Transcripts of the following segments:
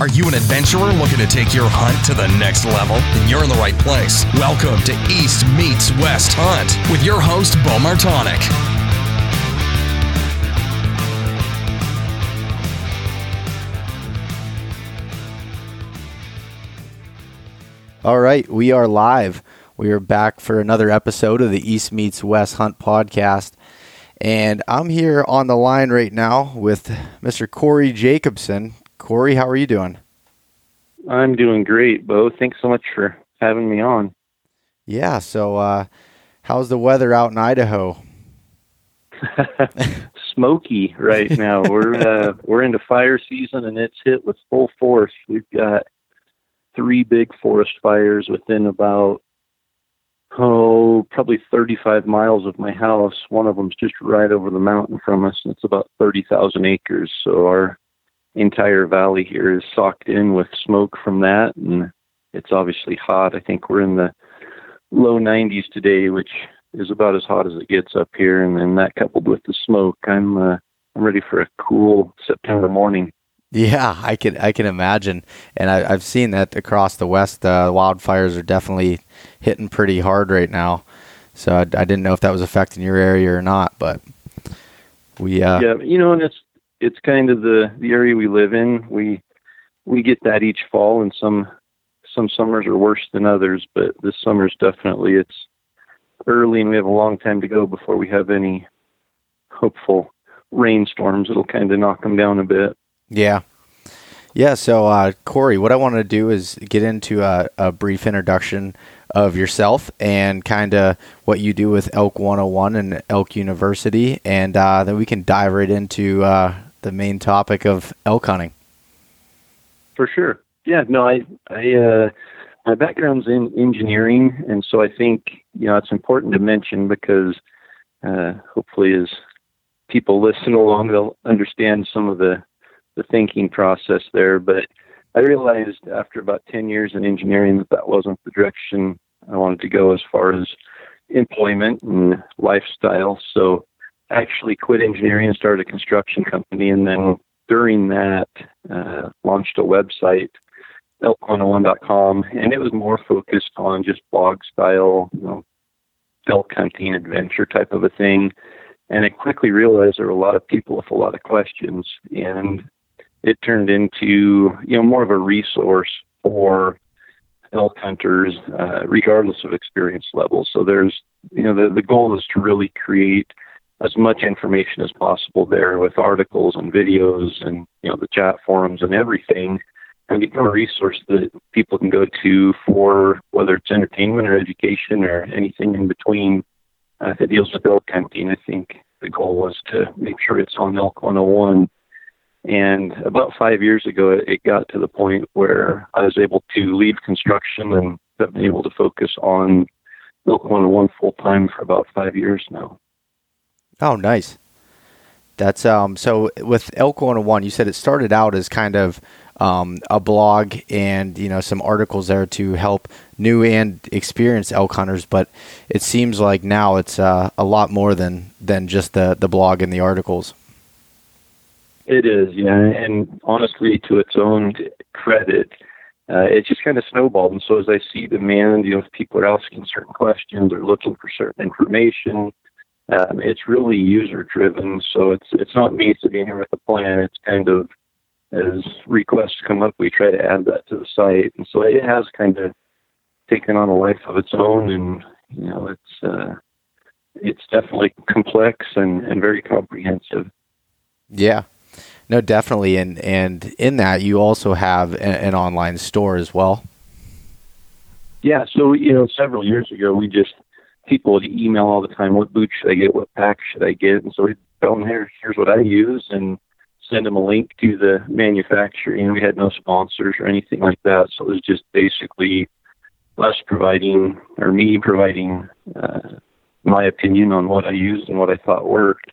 Are you an adventurer looking to take your hunt to the next level? Then you're in the right place. Welcome to East Meets West Hunt with your host, Bo Martonic. All right, we are live. We are back for another episode of the East Meets West Hunt podcast. And I'm here on the line right now with Mr. Corey Jacobsen. Corey, how are you doing? I'm doing great, Bo. Thanks so much for having me on. Yeah, so uh, how's the weather out in Idaho? Smoky right now. we're uh, we're into fire season and it's hit with full force. We've got three big forest fires within about oh probably 35 miles of my house one of them's just right over the mountain from us and it's about 30,000 acres so our entire valley here is socked in with smoke from that and it's obviously hot i think we're in the low 90s today which is about as hot as it gets up here and then that coupled with the smoke i'm uh, i'm ready for a cool september morning yeah, I can I can imagine, and I, have seen that across the west. Uh, wildfires are definitely hitting pretty hard right now. So I, I, didn't know if that was affecting your area or not, but we uh, yeah, you know, and it's it's kind of the the area we live in. We we get that each fall, and some some summers are worse than others. But this summer's definitely it's early, and we have a long time to go before we have any hopeful rainstorms. It'll kind of knock them down a bit. Yeah. Yeah. So, uh, Corey, what I want to do is get into a, a brief introduction of yourself and kind of what you do with Elk 101 and Elk University, and uh, then we can dive right into uh, the main topic of elk hunting. For sure. Yeah. No, I, I, uh, my background's in engineering, and so I think you know it's important to mention because uh, hopefully, as people listen along, they'll understand some of the the thinking process there. But I realized after about 10 years in engineering that that wasn't the direction I wanted to go as far as employment and lifestyle. So actually quit engineering and started a construction company. And then during that, uh, launched a website, elk101.com. And it was more focused on just blog style, you know, elk hunting adventure type of a thing. And I quickly realized there were a lot of people with a lot of questions. And it turned into you know more of a resource for elk hunters, uh, regardless of experience level. So there's you know the the goal is to really create as much information as possible there with articles and videos and you know the chat forums and everything and become a resource that people can go to for whether it's entertainment or education or anything in between uh, that deals with elk hunting. I think the goal was to make sure it's on Elk 101 and about five years ago, it got to the point where I was able to leave construction and have been able to focus on Elk 101 full time for about five years now. Oh, nice. That's um. So with Elk 101, you said it started out as kind of um, a blog and you know some articles there to help new and experienced elk hunters, but it seems like now it's uh, a lot more than than just the the blog and the articles. It is, yeah, and honestly, to its own credit, uh, it just kind of snowballed. And so as I see demand, you know, if people are asking certain questions or looking for certain information, um, it's really user driven. So it's it's not me sitting here with a plan. It's kind of as requests come up, we try to add that to the site, and so it has kind of taken on a life of its own. And you know, it's uh, it's definitely complex and, and very comprehensive. Yeah, no, definitely, and and in that you also have a, an online store as well. Yeah, so you know, several years ago, we just people would email all the time, "What boot should I get? What pack should I get?" And so we tell them, "Here, here's what I use," and send them a link to the manufacturer. Know, we had no sponsors or anything like that, so it was just basically us providing or me providing uh, my opinion on what I used and what I thought worked.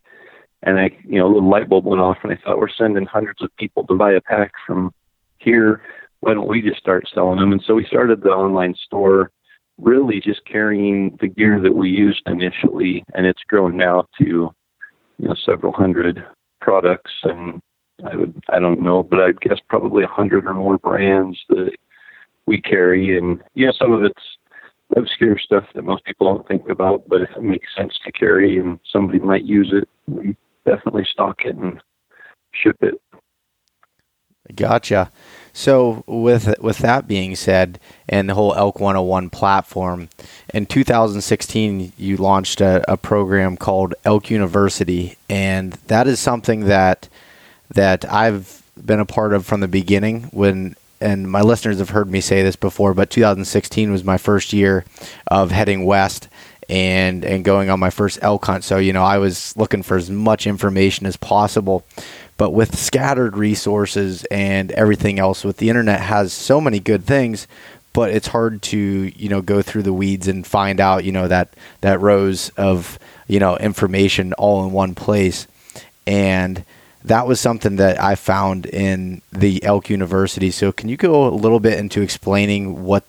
And I, you know, a little light bulb went off, and I thought, we're sending hundreds of people to buy a pack from here. Why don't we just start selling them? And so we started the online store, really just carrying the gear that we used initially, and it's grown now to, you know, several hundred products and I would I don't know, but I'd guess probably a hundred or more brands that we carry, and yeah, some of it's obscure stuff that most people don't think about, but if it makes sense to carry, and somebody might use it. We definitely stock it and ship it. Gotcha. So with with that being said, and the whole Elk 101 platform, in 2016 you launched a, a program called Elk University, and that is something that that I've been a part of from the beginning. When and my listeners have heard me say this before, but 2016 was my first year of heading west and and going on my first elk hunt. So you know I was looking for as much information as possible but with scattered resources and everything else, with the internet has so many good things, but it's hard to you know go through the weeds and find out you know that that rows of you know information all in one place, and that was something that I found in the Elk University. So can you go a little bit into explaining what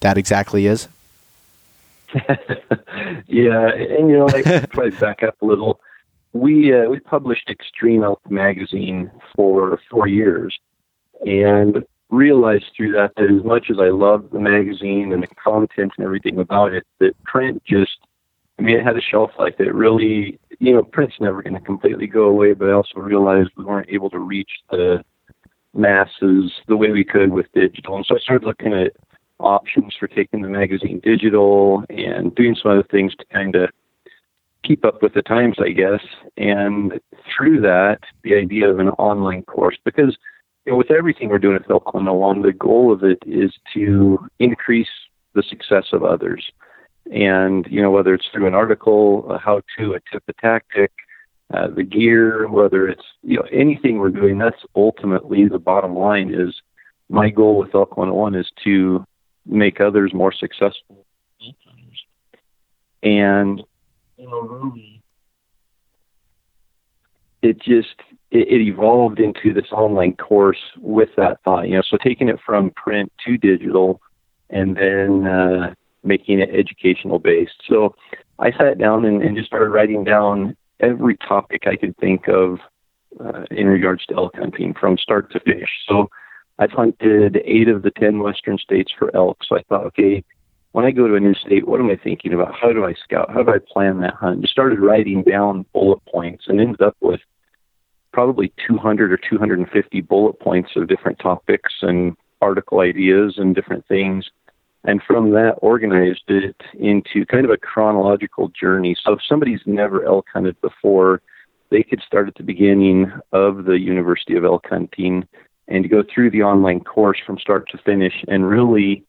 that exactly is? yeah, and you know, I probably back up a little we uh, we published Extreme Elk magazine for four years, and realized through that that as much as I loved the magazine and the content and everything about it, that print just I mean, it had a shelf life that really, you know, print's never going to completely go away, but I also realized we weren't able to reach the masses the way we could with digital. And so I started looking at options for taking the magazine digital and doing some other things to kind of keep up with the times, I guess. And through that, the idea of an online course, because you know, with everything we're doing at Elk 101, the goal of it is to increase the success of others. And, you know, whether it's through an article, a how to, a tip, a tactic, uh, the gear, whether it's, you know, anything we're doing, that's ultimately the bottom line is my goal with Elk 101 is to make others more successful. And really, it just it, it evolved into this online course with that thought. You know, so taking it from print to digital, and then uh, making it educational based. So I sat down and, and just started writing down every topic I could think of uh, in regards to elk hunting from start to finish. So I've hunted eight of the ten western states for elk. So I thought, okay, when I go to a new state, what am I thinking about? How do I scout? How do I plan that hunt? Just started writing down bullet points and ended up with probably 200 or 250 bullet points of different topics and article ideas and different things. And from that, organized it into kind of a chronological journey. So if somebody's never elk hunted before, they could start at the beginning of the University of Elk Hunting and go through the online course from start to finish and really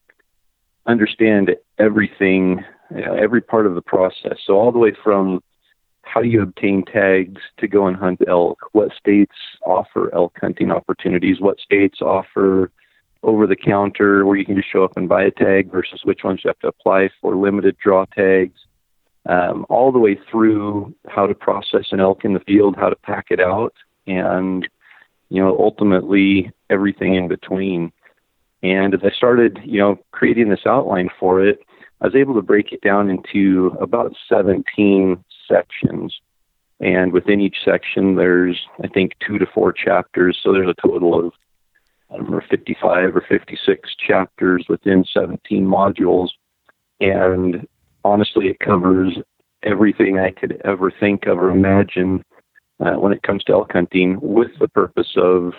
understand everything, you know, every part of the process. So all the way from how do you obtain tags to go and hunt elk? What states offer elk hunting opportunities? What states offer over the counter where you can just show up and buy a tag versus which ones you have to apply for limited draw tags? Um, all the way through how to process an elk in the field, how to pack it out, and you know ultimately everything in between. And as I started, you know, creating this outline for it, I was able to break it down into about 17 sections. And within each section, there's, I think, two to four chapters. So there's a total of, I don't know, 55 or 56 chapters within 17 modules. And honestly, it covers everything I could ever think of or imagine uh, when it comes to elk hunting with the purpose of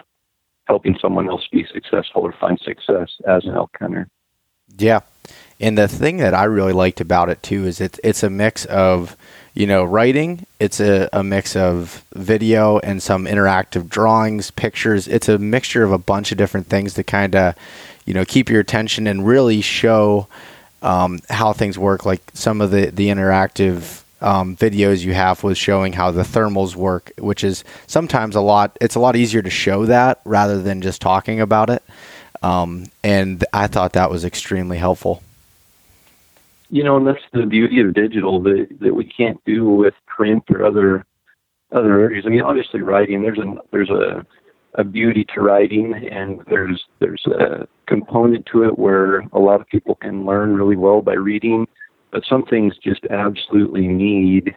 helping someone else be successful or find success as an elk hunter. Yeah. And the thing that I really liked about it too is it's it's a mix of, you know, writing, it's a, a mix of video and some interactive drawings, pictures. It's a mixture of a bunch of different things to kind of, you know, keep your attention and really show um, how things work. Like some of the, the interactive um, videos you have was showing how the thermals work, which is sometimes a lot. It's a lot easier to show that rather than just talking about it. Um, and I thought that was extremely helpful. You know, and that's the beauty of digital that that we can't do with print or other other areas. I mean, obviously, writing there's a there's a a beauty to writing, and there's there's a component to it where a lot of people can learn really well by reading but some things just absolutely need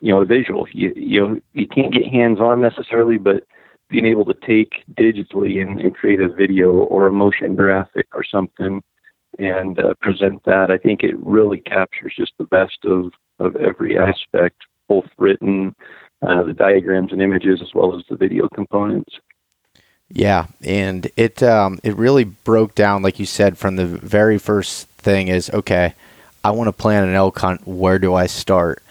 you know a visual you you know you can't get hands on necessarily but being able to take digitally and, and create a video or a motion graphic or something and uh, present that, I think it really captures just the best of, of every aspect, both written, uh, the diagrams and images, as well as the video components. Yeah, and it um, it really broke down, like you said, from the very first thing is okay. I want to plan an elk hunt. Where do I start?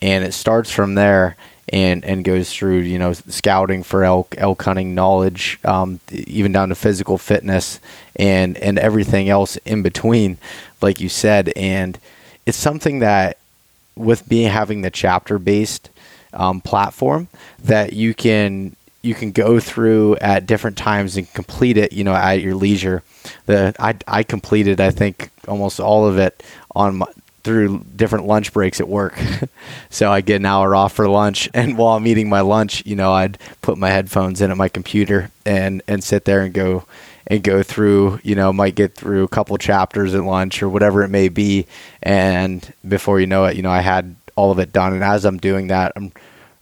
And it starts from there and and goes through you know scouting for elk elk hunting knowledge, um, even down to physical fitness and and everything else in between, like you said. And it's something that with being having the chapter based um, platform that you can you can go through at different times and complete it, you know, at your leisure. The I I completed I think almost all of it on my, through different lunch breaks at work. so I get an hour off for lunch, and while I'm eating my lunch, you know, I'd put my headphones in at my computer and and sit there and go and go through. You know, might get through a couple chapters at lunch or whatever it may be, and before you know it, you know, I had all of it done. And as I'm doing that, I'm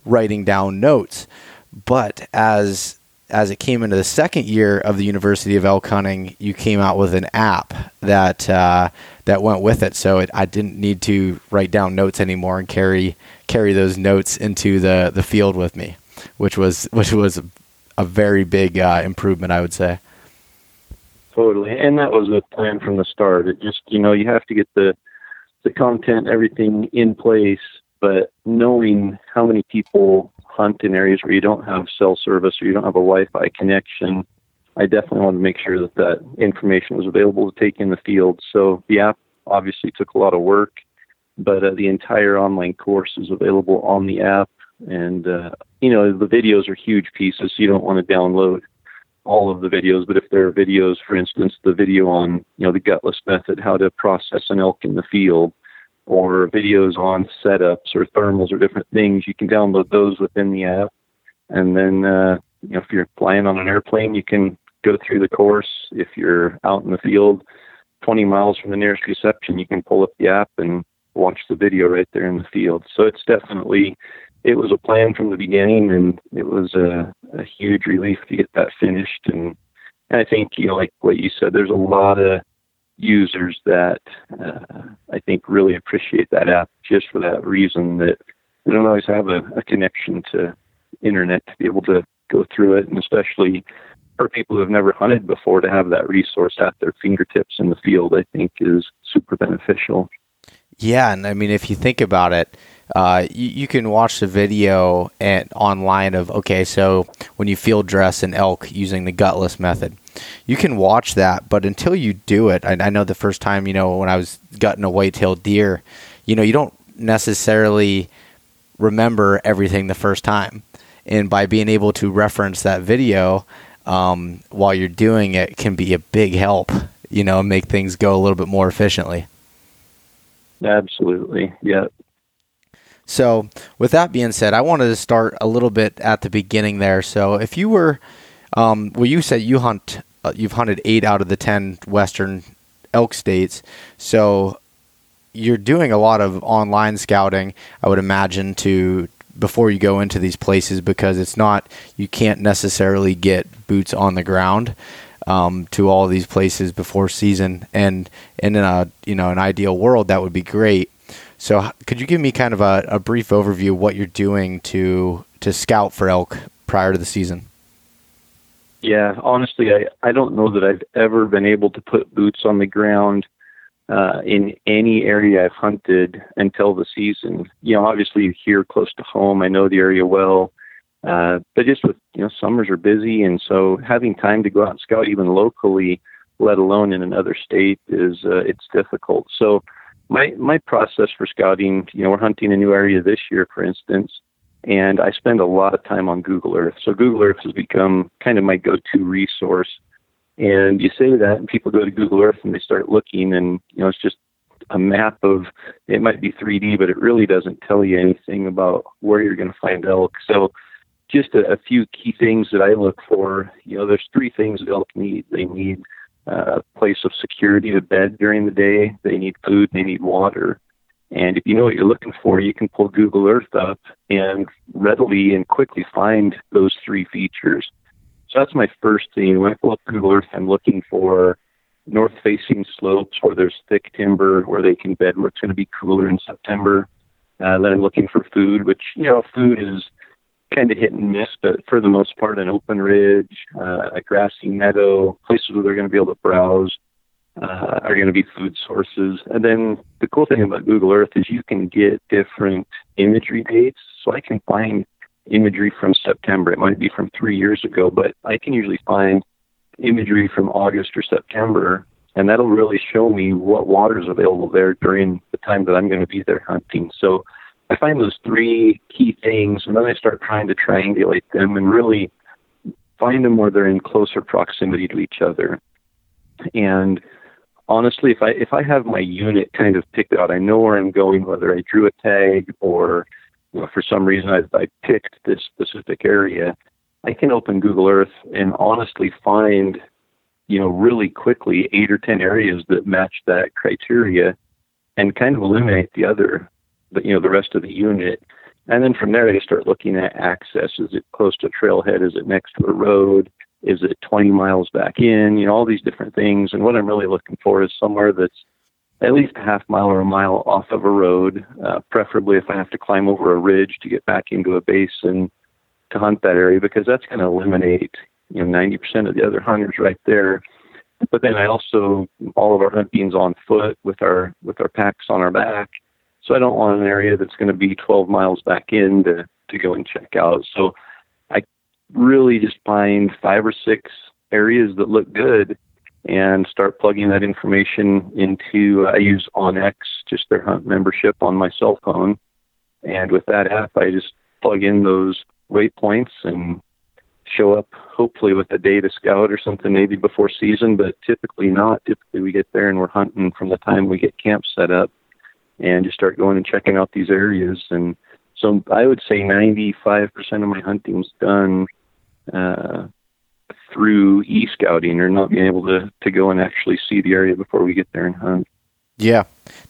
writing down notes. But as as it came into the second year of the University of Elk Hunting, you came out with an app that uh, that went with it. So it, I didn't need to write down notes anymore and carry carry those notes into the, the field with me, which was which was a very big uh, improvement, I would say. Totally, and that was a plan from the start. It just you know you have to get the the content, everything in place, but knowing how many people hunt in areas where you don't have cell service or you don't have a Wi-Fi connection, I definitely wanted to make sure that that information was available to take in the field. So the app obviously took a lot of work, but uh, the entire online course is available on the app. And, uh, you know, the videos are huge pieces, so you don't want to download all of the videos, but if there are videos, for instance, the video on, you know, the gutless method, how to process an elk in the field, or videos on setups or thermals or different things, you can download those within the app. And then, uh, you know, if you're flying on an airplane, you can go through the course. If you're out in the field, 20 miles from the nearest reception, you can pull up the app and watch the video right there in the field. So it's definitely, it was a plan from the beginning, and it was a, a huge relief to get that finished. And, and I think, you know, like what you said, there's a lot of users that uh, I think really appreciate that app just for that reason that they don't always have a, a connection to internet to be able to go through it, and especially for people who have never hunted before to have that resource at their fingertips in the field, I think is super beneficial. Yeah, and I mean, if you think about it, uh, you, you, can watch the video and online of okay, so when you field dress an elk using the gutless method, you can watch that, but until you do it, I, I know the first time, you know, when I was gutting a white-tailed deer, you know, you don't necessarily remember everything the first time, and by being able to reference that video um, while you're doing it can be a big help, you know, make things go a little bit more efficiently. Absolutely, yeah. So, with that being said, I wanted to start a little bit at the beginning there. So, if you were, um, well, you said you hunt, uh, you've hunted eight out of the ten western elk states. So, you're doing a lot of online scouting, I would imagine, to before you go into these places because it's not you can't necessarily get boots on the ground um, to all these places before season. And, and in a you know an ideal world, that would be great. So, could you give me kind of a, a brief overview of what you're doing to to scout for elk prior to the season? Yeah, honestly, I, I don't know that I've ever been able to put boots on the ground uh, in any area I've hunted until the season. You know, obviously here close to home, I know the area well, uh, but just with you know summers are busy, and so having time to go out and scout even locally, let alone in another state, is uh, it's difficult. So my my process for scouting, you know, we're hunting a new area this year, for instance, and I spend a lot of time on Google Earth. So Google Earth has become kind of my go-to resource. And you say that, and people go to Google Earth and they start looking, and you know, it's just a map of it might be 3D, but it really doesn't tell you anything about where you're going to find elk. So just a, a few key things that I look for. You know, there's three things elk need. They need a place of security to bed during the day. They need food. They need water. And if you know what you're looking for, you can pull Google Earth up and readily and quickly find those three features. So that's my first thing. When I pull up Google Earth, I'm looking for north facing slopes where there's thick timber where they can bed where it's going to be cooler in September. Uh, then I'm looking for food, which, you know, food is kind of hit and miss, but for the most part, an open ridge, uh, a grassy meadow, places where they're going to be able to browse uh, are going to be food sources. And then the cool thing about Google Earth is you can get different imagery dates. So I can find imagery from September. It might be from three years ago, but I can usually find imagery from August or September, and that'll really show me what water is available there during the time that I'm going to be there hunting. So I find those three key things, and then I start trying to triangulate them and really find them where they're in closer proximity to each other. And honestly, if I if I have my unit kind of picked out, I know where I'm going, whether I drew a tag or you know, for some reason I, I picked this specific area. I can open Google Earth and honestly find, you know, really quickly eight or ten areas that match that criteria, and kind of eliminate the other the, you know, the rest of the unit. And then from there, they start looking at access. Is it close to a trailhead? Is it next to a road? Is it 20 miles back in? You know, all these different things. And what I'm really looking for is somewhere that's at least a half mile or a mile off of a road, uh, preferably if I have to climb over a ridge to get back into a basin to hunt that area, because that's going to eliminate, you know, 90% of the other hunters right there. But then I also, all of our hunting's on foot with our, with our packs on our back so I don't want an area that's going to be 12 miles back in to, to go and check out. So I really just find five or six areas that look good and start plugging that information into, uh, I use OnX, just their hunt membership on my cell phone. And with that app, I just plug in those waypoints and show up hopefully with a day to scout or something maybe before season, but typically not. Typically we get there and we're hunting from the time we get camp set up and just start going and checking out these areas. And so I would say 95% of my hunting's done uh, through e-scouting or not being able to, to go and actually see the area before we get there and hunt. Yeah,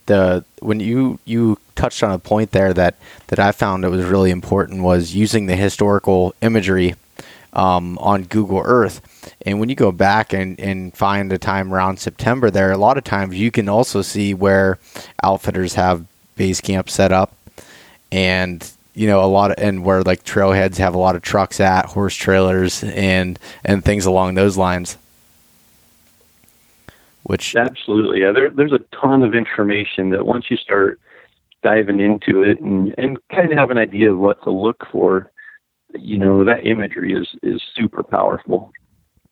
the when you you touched on a point there that that I found that was really important was using the historical imagery um, on Google Earth. And when you go back and, and find a time around September, there a lot of times you can also see where outfitters have base camp set up, and you know a lot of and where like trailheads have a lot of trucks at horse trailers and and things along those lines. Which absolutely, yeah. There, there's a ton of information that once you start diving into it and and kind of have an idea of what to look for, you know that imagery is is super powerful.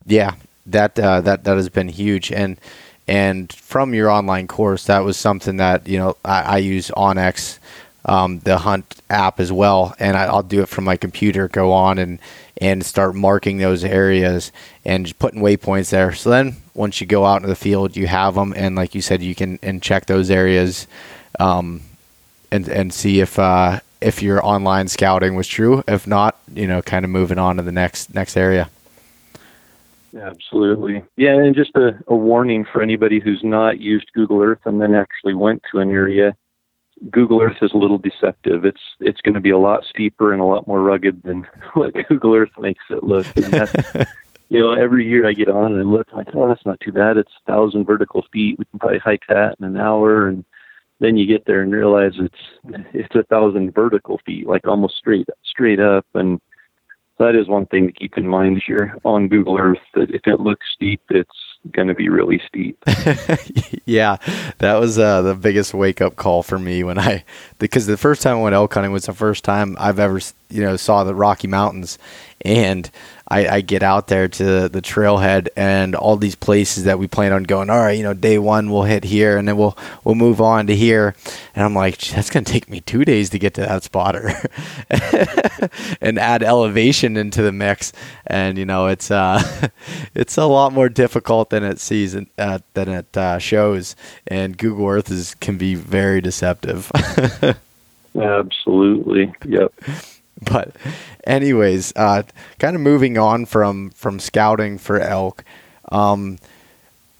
Yeah, that uh, that that has been huge, and and from your online course, that was something that you know I, I use OnX, um, the Hunt app as well, and I, will do it from my computer. Go on and and start marking those areas and putting waypoints there. So then once you go out into the field, you have them, and like you said, you can and check those areas, um, and and see if uh, if your online scouting was true. If not, you know, kind of moving on to the next next area. Absolutely. Yeah, and just a, a warning for anybody who's not used Google Earth and then actually went to an area. Google Earth is a little deceptive. It's it's going to be a lot steeper and a lot more rugged than what Google Earth makes it look. And you know, every year I get on and I look, I'm like, oh, that's not too bad. It's a thousand vertical feet. We can probably hike that in an hour, and then you get there and realize it's it's a thousand vertical feet, like almost straight straight up. And that is one thing to keep in mind you're on Google Earth. That if it looks steep, it's going to be really steep. yeah, that was uh, the biggest wake up call for me when I because the first time I went elk hunting was the first time I've ever you know saw the Rocky Mountains, and I, I, get out there to the trailhead and all these places that we plan on going. All right, you know, day one we'll hit here, and then we'll we'll move on to here. And I'm like, that's gonna take me two days to get to that spotter, and add elevation into the mix. And you know, it's uh, it's a lot more difficult than it sees uh, than it uh, shows. And Google Earth is can be very deceptive. Absolutely. Yep. but anyways uh, kind of moving on from from scouting for elk um,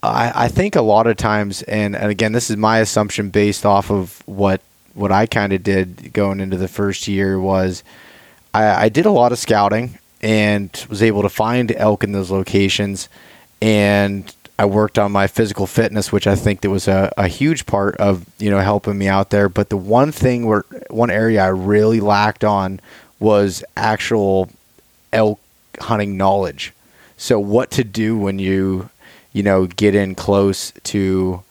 I, I think a lot of times and, and again this is my assumption based off of what what I kind of did going into the first year was I, I did a lot of scouting and was able to find elk in those locations and I worked on my physical fitness, which I think that was a, a huge part of you know helping me out there. But the one thing where one area I really lacked on was actual elk hunting knowledge. So what to do when you you know get in close to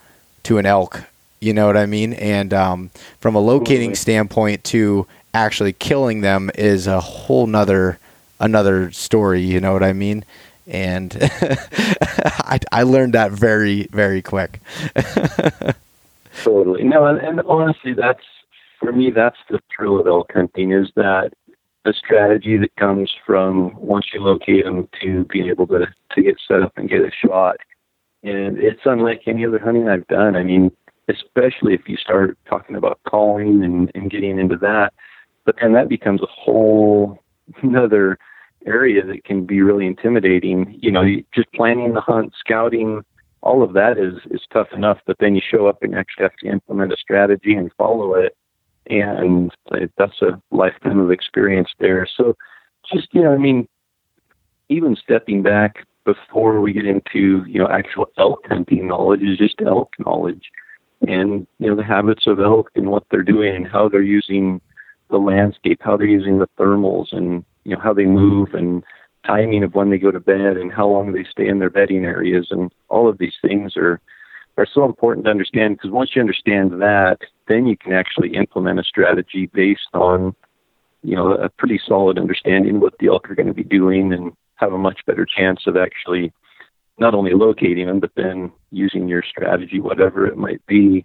to an elk, you know what I mean? And um, from a locating standpoint to actually killing them is a whole nother another story. You know what I mean? and I, I learned that very very quick. totally no, and, and honestly, that's for me. That's the thrill of elk hunting is that the strategy that comes from once you locate them to being able to to get set up and get a shot. And it's unlike any other hunting I've done. I mean, especially if you start talking about calling and, and getting into that, but then that becomes a whole another area that can be really intimidating. You know, just planning the hunt, scouting, all of that is is tough enough. But then you show up and actually have to implement a strategy and follow it, and that's a lifetime of experience there. So, just you know, I mean, even stepping back before we get into you know actual elk hunting knowledge is just elk knowledge, and you know the habits of elk and what they're doing and how they're using the landscape, how they're using the thermals, and you know how they move and timing of when they go to bed and how long they stay in their bedding areas and all of these things are are so important to understand because once you understand that then you can actually implement a strategy based on you know a pretty solid understanding of what the elk are going to be doing and have a much better chance of actually not only locating them but then using your strategy whatever it might be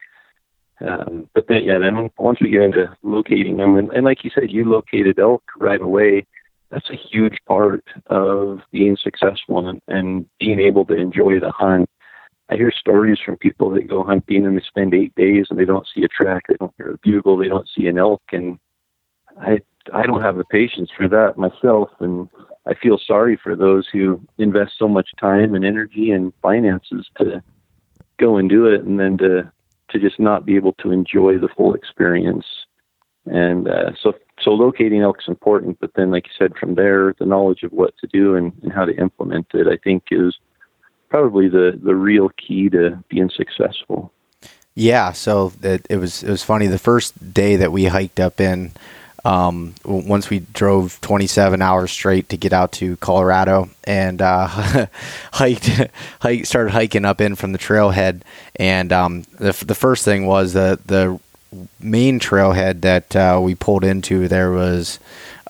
um, but then yeah then once we get into locating them and, and like you said you located elk right away that's a huge part of being successful and, and being able to enjoy the hunt. I hear stories from people that go hunting and they spend eight days and they don't see a track, they don't hear a bugle, they don't see an elk, and I I don't have the patience for that myself, and I feel sorry for those who invest so much time and energy and finances to go and do it, and then to to just not be able to enjoy the full experience. And uh, so so locating elk is important, but then, like you said, from there, the knowledge of what to do and, and how to implement it, I think, is probably the the real key to being successful. Yeah. So it, it was it was funny. The first day that we hiked up in, um, once we drove 27 hours straight to get out to Colorado and uh, hiked, hike, started hiking up in from the trailhead. And um, the the first thing was the the main trailhead that uh, we pulled into, there was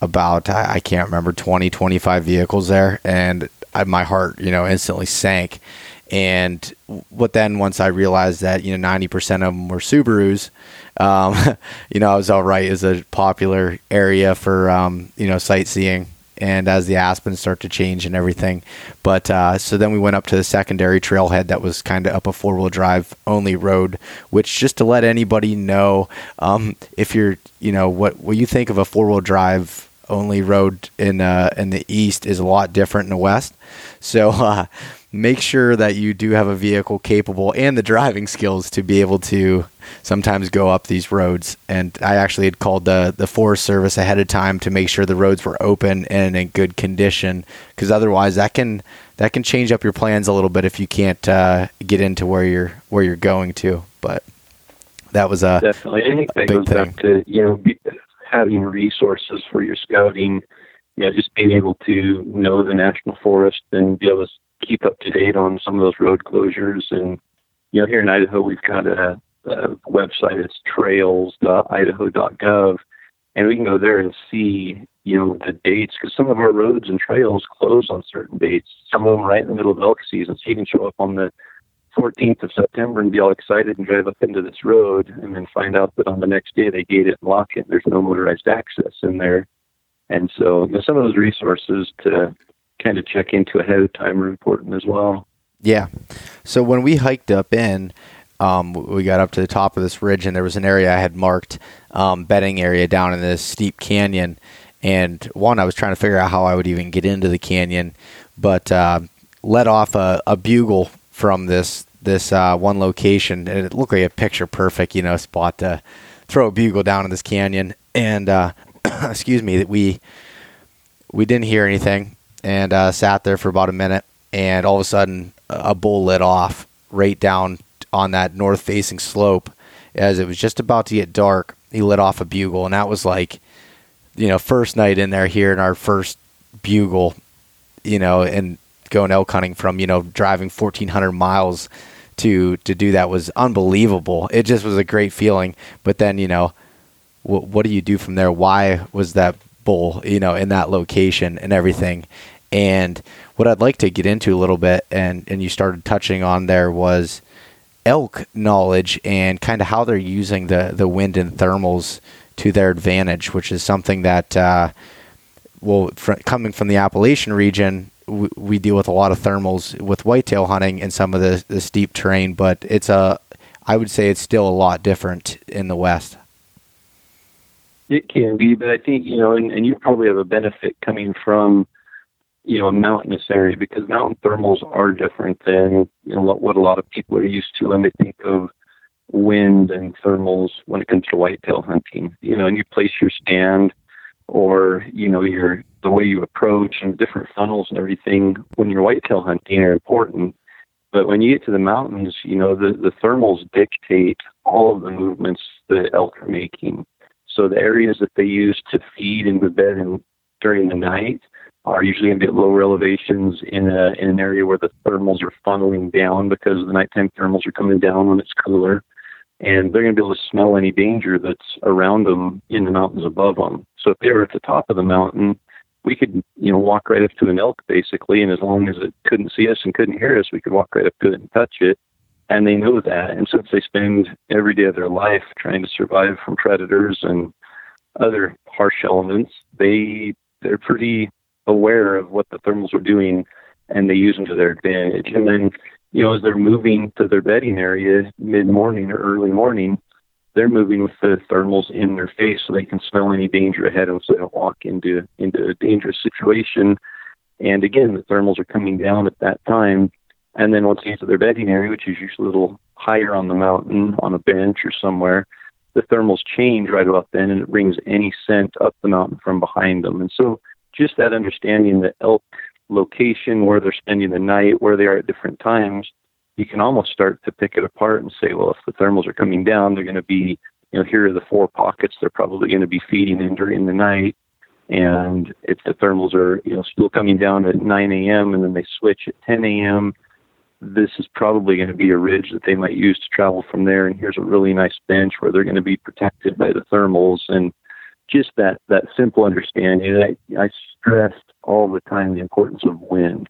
about, I, I, can't remember, 20, 25 vehicles there. And I, my heart, you know, instantly sank. And what then, once I realized that, you know, 90% of them were Subarus, um, you know, I was all right as a popular area for, um, you know, sightseeing and as the aspens start to change and everything. But uh, so then we went up to the secondary trailhead that was kind of up a four wheel drive only road, which just to let anybody know, um, if you're, you know, what what you think of a four wheel drive only road in uh, in the east is a lot different in the west. So. Uh, make sure that you do have a vehicle capable and the driving skills to be able to sometimes go up these roads. And I actually had called the the Forest Service ahead of time to make sure the roads were open and in good condition, because otherwise that can that can change up your plans a little bit if you can't uh, get into where you're where you're going to. But that was a definitely. I think that goes thing. back to you know having resources for your scouting. Yeah, just being able to know the national forest and be able to keep up to date on some of those road closures. And you know, here in Idaho, we've got a, a website. It's trails.idaho.gov, and we can go there and see you know the dates because some of our roads and trails close on certain dates. Some of them right in the middle of elk season, so you can show up on the 14th of September and be all excited and drive up into this road and then find out that on the next day they gate it and lock it. There's no motorized access in there. And so you know, some of those resources to kind of check into ahead of time are important as well. Yeah. So when we hiked up in, um, we got up to the top of this ridge, and there was an area I had marked um, bedding area down in this steep canyon. And one, I was trying to figure out how I would even get into the canyon, but uh, let off a, a, bugle from this this uh, one location, and it looked like a picture perfect, you know, spot to throw a bugle down in this canyon, and uh, excuse me, that we we didn't hear anything, and uh, sat there for about a minute, and all of a sudden a bull lit off right down on that north facing slope. As it was just about to get dark. He lit off a bugle, and that was like, you know, first night in there here in our first bugle, you know, and going elk hunting from you know driving 1,400 miles to to do that was unbelievable. It just was a great feeling. But then you know, what what do you do from there? Why was that bull you know in that location and everything? And what I'd like to get into a little bit, and and you started touching on there was elk knowledge and kind of how they're using the the wind and thermals to their advantage, which is something that. Uh, well, fr- coming from the Appalachian region, we, we deal with a lot of thermals with whitetail hunting and some of the, the steep terrain, but it's a, I would say it's still a lot different in the West. It can be, but I think you know, and, and you probably have a benefit coming from you know a mountainous area because mountain thermals are different than you know what, what a lot of people are used to when they think of wind and thermals when it comes to whitetail hunting. You know, and you place your stand or you know your the way you approach and different funnels and everything when you're whitetail hunting are important. But when you get to the mountains, you know the the thermals dictate all of the movements the elk are making. So the areas that they use to feed and bed in during the night are usually going to be at lower elevations in, a, in an area where the thermals are funneling down because the nighttime thermals are coming down when it's cooler and they're going to be able to smell any danger that's around them in the mountains above them. So if they were at the top of the mountain, we could, you know, walk right up to an elk basically, and as long as it couldn't see us and couldn't hear us, we could walk right up to it and touch it. And they know that, and since they spend every day of their life trying to survive from predators and other harsh elements, they they're pretty aware of what the thermals are doing, and they use them to their advantage. And then you know, as they're moving to their bedding area mid morning or early morning, they're moving with the thermals in their face so they can smell any danger ahead of them so they don't walk into into a dangerous situation. And again, the thermals are coming down at that time. And then once they get to their bedding area, which is usually a little higher on the mountain on a bench or somewhere, the thermals change right about then and it brings any scent up the mountain from behind them. And so just that understanding the elk location, where they're spending the night, where they are at different times, you can almost start to pick it apart and say, well, if the thermals are coming down, they're going to be, you know, here are the four pockets they're probably going to be feeding in during the night. And if the thermals are, you know, still coming down at 9 a.m. and then they switch at 10 a.m., this is probably going to be a ridge that they might use to travel from there. And here's a really nice bench where they're going to be protected by the thermals. And just that that simple understanding. I, I stressed all the time the importance of wind.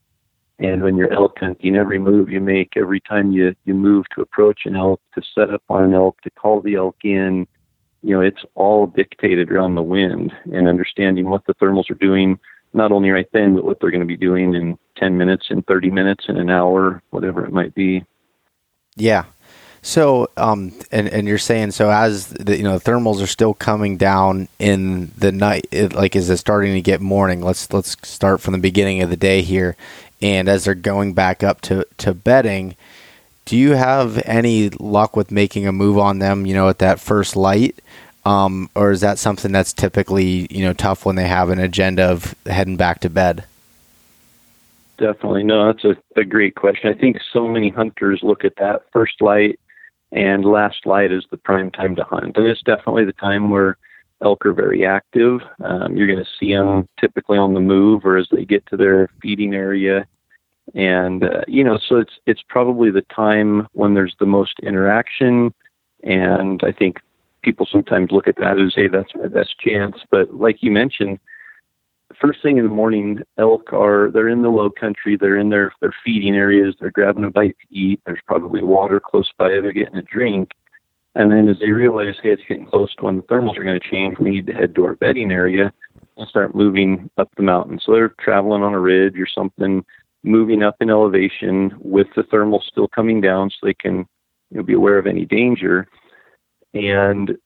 And when you're elk hunting, every move you make, every time you, you move to approach an elk, to set up on an elk, to call the elk in, you know, it's all dictated around the wind and understanding what the thermals are doing, not only right then, but what they're going to be doing in 10 minutes, in 30 minutes, in an hour, whatever it might be. Yeah, so, um, and and you're saying so as the you know the thermals are still coming down in the night, it, like is it starting to get morning? Let's let's start from the beginning of the day here, and as they're going back up to to bedding, do you have any luck with making a move on them? You know, at that first light, um, or is that something that's typically you know tough when they have an agenda of heading back to bed? Definitely, no. That's a, a great question. I think so many hunters look at that first light and last light is the prime time to hunt. And it's definitely the time where elk are very active. Um, you're going to see them typically on the move or as they get to their feeding area. And uh, you know, so it's it's probably the time when there's the most interaction. And I think people sometimes look at that as, hey, that's my best chance. But like you mentioned, first thing in the morning, elk are they're in the low country, they're in their their feeding areas, they're grabbing a bite to eat. There's probably water close by, they're getting a drink. And then as they realize, hey, it's getting close to when the thermals are going to change, we need to head to our bedding area and start moving up the mountain. So they're traveling on a ridge or something, moving up in elevation with the thermal still coming down so they can you know, be aware of any danger. And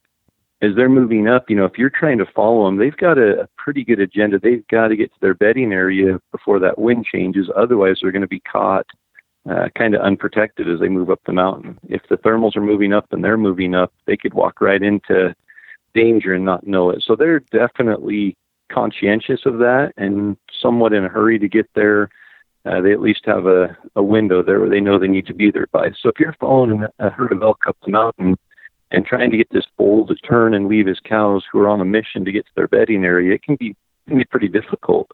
as they're moving up, you know, if you're trying to follow them, they've got a, a pretty good agenda. They've got to get to their bedding area before that wind changes. Otherwise, they're going to be caught uh, kind of unprotected as they move up the mountain. If the thermals are moving up and they're moving up, they could walk right into danger and not know it. So they're definitely conscientious of that and somewhat in a hurry to get there. Uh, they at least have a, a window there where they know they need to be there by. So if you're following a herd of elk up the mountain and trying to get this bull to turn and leave his cows who are on a mission to get to their bedding area, it can be can be pretty difficult.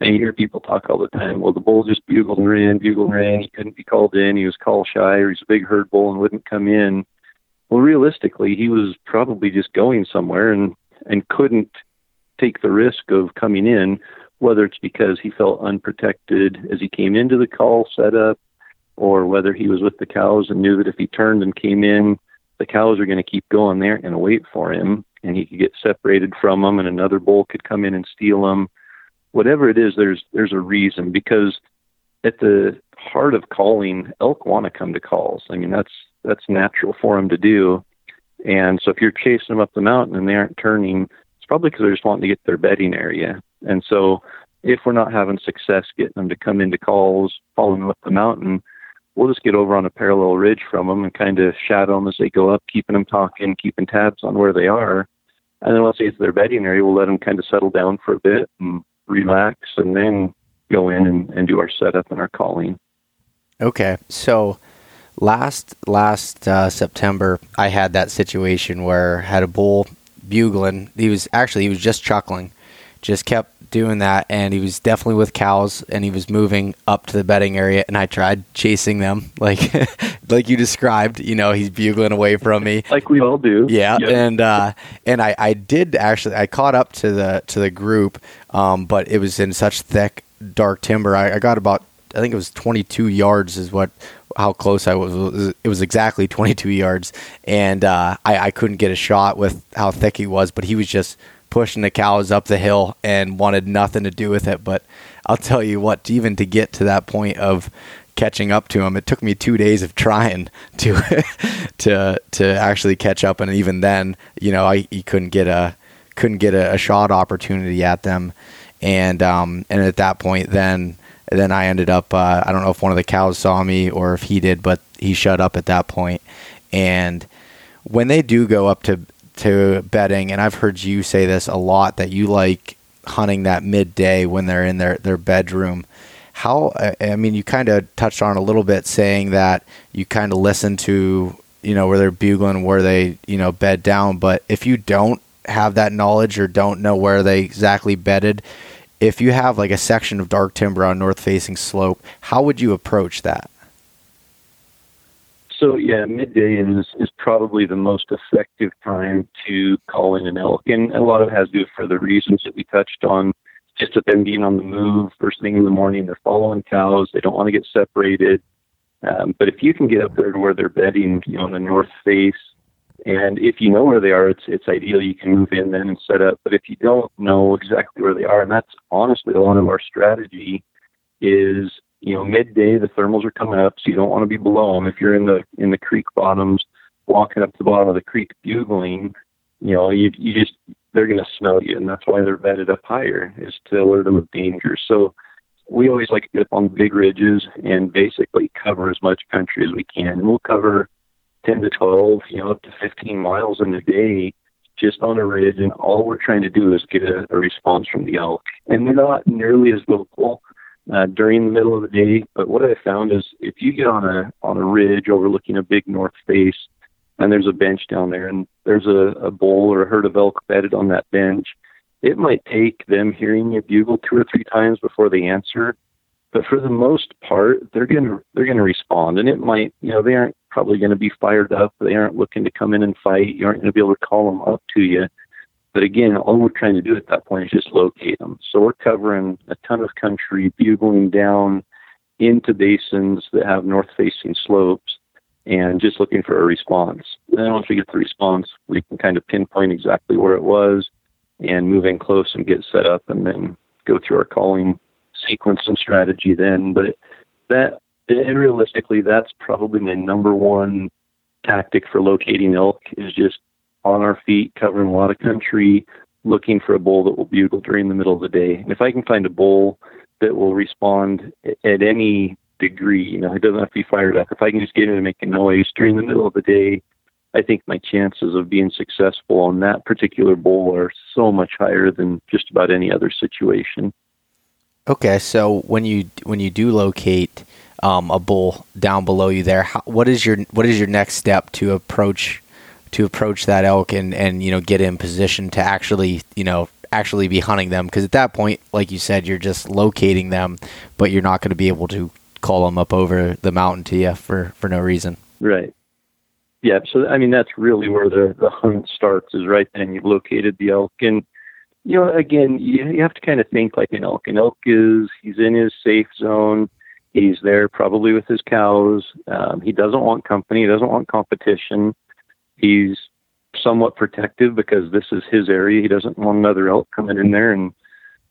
And you hear people talk all the time. Well, the bull just bugled and ran, bugled and ran. He couldn't be called in. He was call shy, or he's a big herd bull and wouldn't come in. Well, realistically, he was probably just going somewhere and and couldn't take the risk of coming in, whether it's because he felt unprotected as he came into the call setup, or whether he was with the cows and knew that if he turned and came in, the cows are going to keep going. Going to wait for him, and he could get separated from them, and another bull could come in and steal them whatever it is, there's there's a reason because at the heart of calling, elk want to come to calls. I mean, that's that's natural for them to do. And so if you're chasing them up the mountain and they aren't turning, it's probably because they're just wanting to get their bedding area. And so if we're not having success getting them to come into calls, following them up the mountain, we'll just get over on a parallel ridge from them and kind of shadow them as they go up, keeping them talking, keeping tabs on where they are. And then once they get to their bedding area, we'll let them kind of settle down for a bit and relax, and then go in and, and do our setup and our calling. Okay, so last last uh, September, I had that situation where I had a bull bugling. He was actually he was just chuckling, just kept doing that, and he was definitely with cows, and he was moving up to the bedding area, and I tried chasing them, like like you described. You know, he's bugling away from me, like we all do. Yeah, yep. and uh, and I I did actually I caught up to the to the group, um, but it was in such thick dark timber. I, I got about I think it was 22 yards is what how close I was. It was exactly 22 yards, and uh, I, I couldn't get a shot with how thick he was. But he was just pushing the cows up the hill and wanted nothing to do with it. But I'll tell you what, even to get to that point of catching up to him, it took me two days of trying to to to actually catch up, and even then, you know, I he couldn't get a couldn't get a, a shot opportunity at them, and um and at that point, then then I ended up uh, I don't know if one of the cows saw me or if he did, but he shut up at that point, and when they do go up to to bedding, and I've heard you say this a lot that you like hunting that midday when they're in their, their bedroom. How, I mean, you kind of touched on a little bit saying that you kind of listen to, you know, where they're bugling, where they, you know, bed down. But if you don't have that knowledge or don't know where they exactly bedded, if you have like a section of dark timber on north facing slope, how would you approach that? So yeah, midday is is probably the most effective time to call in an elk, and a lot of it has to do for the reasons that we touched on. Just with them being on the move first thing in the morning, they're following cows. They don't want to get separated. Um, but if you can get up there to where they're bedding, you know, on the north face, and if you know where they are, it's it's ideal. You can move in then and set up. But if you don't know exactly where they are, and that's honestly a lot of our strategy, is you know, midday the thermals are coming up, so you don't want to be below them. If you're in the in the creek bottoms, walking up the bottom of the creek bugling, you know, you you just they're going to smell you, and that's why they're vetted up higher is to alert them of danger. So we always like to get up on big ridges and basically cover as much country as we can. we'll cover 10 to 12, you know, up to 15 miles in a day just on a ridge, and all we're trying to do is get a, a response from the elk. And they're not nearly as vocal uh, during the middle of the day. But what I found is if you get on a on a ridge overlooking a big north face, and there's a bench down there, and there's a, a bull or a herd of elk bedded on that bench, it might take them hearing you bugle two or three times before they answer. But for the most part, they're gonna they're gonna respond, and it might you know they aren't probably to be fired up. They aren't looking to come in and fight. You aren't to be able to call them up to you. But again, all we're trying to do at that point is just locate them. So we're covering a ton of country, bugling down into basins that have north facing slopes and just looking for a response. And then once we get the response, we can kind of pinpoint exactly where it was and move in close and get set up and then go through our calling sequence and strategy then. But that, and realistically, that's probably my number one tactic for locating elk is just on our feet, covering a lot of country, looking for a bull that will bugle during the middle of the day. And if I can find a bull that will respond at any degree, you know, it doesn't have to be fired up. If I can just get him to make a noise during the middle of the day, I think my chances of being successful on that particular bull are so much higher than just about any other situation. Okay, so when you when you do locate um, a bull down below you there, how, what is your what is your next step to approach to approach that elk and and you know get in position to actually you know actually be hunting them? Because at that point, like you said, you're just locating them, but you're not going to be able to call them up over the mountain to you for for no reason. Right. Yeah. So I mean, that's really where the the hunt starts. Is right then you've located the elk and you know, again, you, you have to kind of think like an elk. An elk is he's in his safe zone. He's there probably with his cows. Um, he doesn't want company. He doesn't want competition. He's somewhat protective because this is his area. He doesn't want another elk coming in there and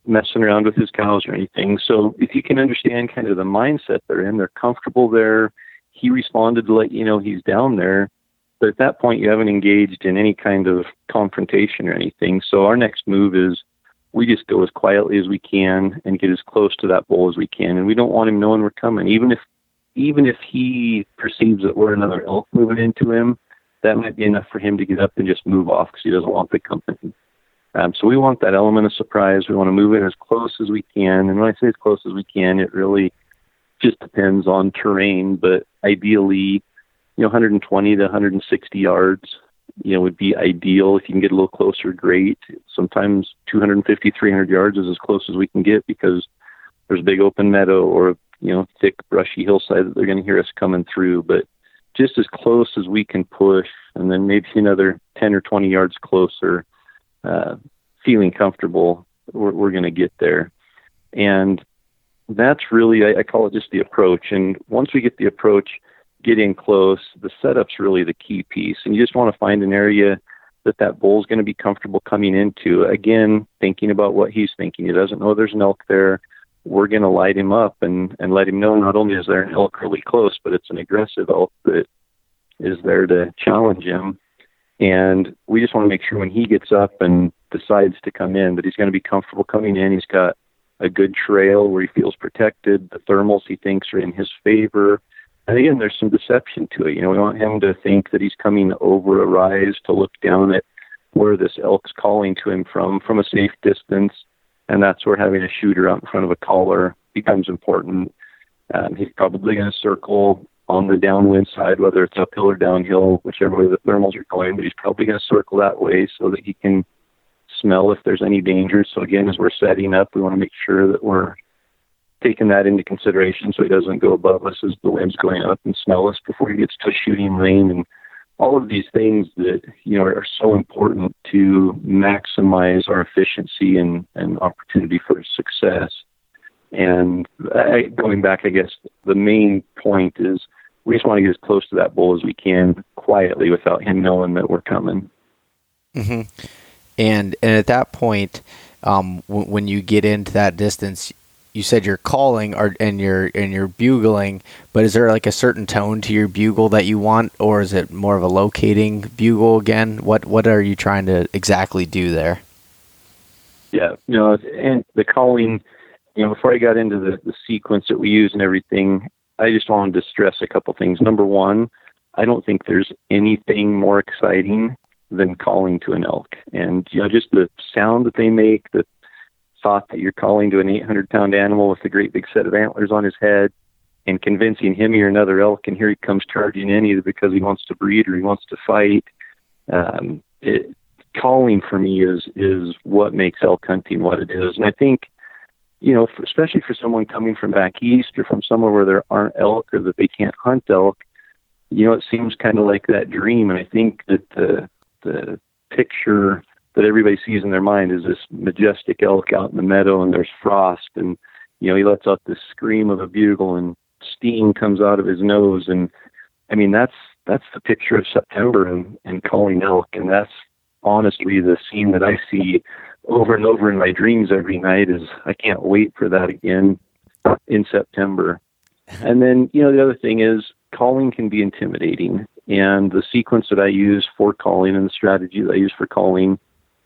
messing around with his cows or anything. So if you can understand kind of the mindset they're in, they're comfortable there. He responded to let you know he's down there. But at that point, you haven't engaged in any kind of confrontation or anything. So our next move is we just go as quietly as we can and get as close to that bull as we can. And we don't want him knowing we're coming. Even if even if he perceives that we're another elk moving into him, that might be enough for him to get up and just move off because he doesn't want the company. Um, so we want that element of surprise. We want to move it as close as we can. And when I say as close as we can, it really just depends on terrain. But ideally, you know 120 to 160 yards you know would be ideal if you can get a little closer great sometimes 250 300 yards is as close as we can get because there's a big open meadow or you know thick brushy hillside that they're going to hear us coming through but just as close as we can push and then maybe another 10 or 20 yards closer uh, feeling comfortable we're, we're going to get there and that's really I, I call it just the approach and once we get the approach getting close, the setup's really the key piece. And you just want to find an area that that bull's going to be comfortable coming into. Again, thinking about what he's thinking. He doesn't know there's an elk there. We're going to light him up and, and let him know not only is there an elk really close, but it's an aggressive elk that is there to challenge him. And we just want to make sure when he gets up and decides to come in that he's going to be comfortable coming in. He's got a good trail where he feels protected. The thermals he thinks are in his favor. And again, there's some deception to it. You know, we want him to think that he's coming over a rise to look down at where this elk's calling to him from, from a safe distance. And that's where having a shooter out in front of a caller becomes important. Um, he's probably going to circle on the downwind side, whether it's uphill or downhill, whichever way the thermals are going, but he's probably going to circle that way so that he can smell if there's any danger. So again, as we're setting up, we want to make sure that we're taking that into consideration so he doesn't go above us as the wind's going up and smell us before he gets to shooting lane and all of these things that you know are so important to maximize our efficiency and, and opportunity for success. And I, going back, I guess the main point is we just want to get as close to that bull as we can quietly without him knowing that we're coming. Mm-hmm. And and at that point, um, w- when you get into that distance, you said you're calling or and you're and you're bugling, but is there like a certain tone to your bugle that you want, or is it more of a locating bugle again? What what are you trying to exactly do there? Yeah, you know, and the calling, you know, before I got into the, the sequence that we use and everything, I just wanted to stress a couple things. Number one, I don't think there's anything more exciting than calling to an elk, and you know, just the sound that they make, the thought that you're calling to an 800 pound animal with a great big set of antlers on his head and convincing him you're another elk and here he comes charging in either because he wants to breed or he wants to fight. Um, it, calling for me is is what makes elk hunting what it is. And i think you know for, especially for someone coming from back east or from somewhere where there aren't elk or that they can't hunt elk you know it seems kind of like that dream. And i think that the the picture that everybody sees in their mind is this majestic elk out in the meadow and there's frost and you know he lets out this scream of a bugle and steam comes out of his nose and I mean that's that's the picture of September and, and calling elk and that's honestly the scene that I see over and over in my dreams every night is I can't wait for that again in September. And then, you know, the other thing is calling can be intimidating. And the sequence that I use for calling and the strategy that I use for calling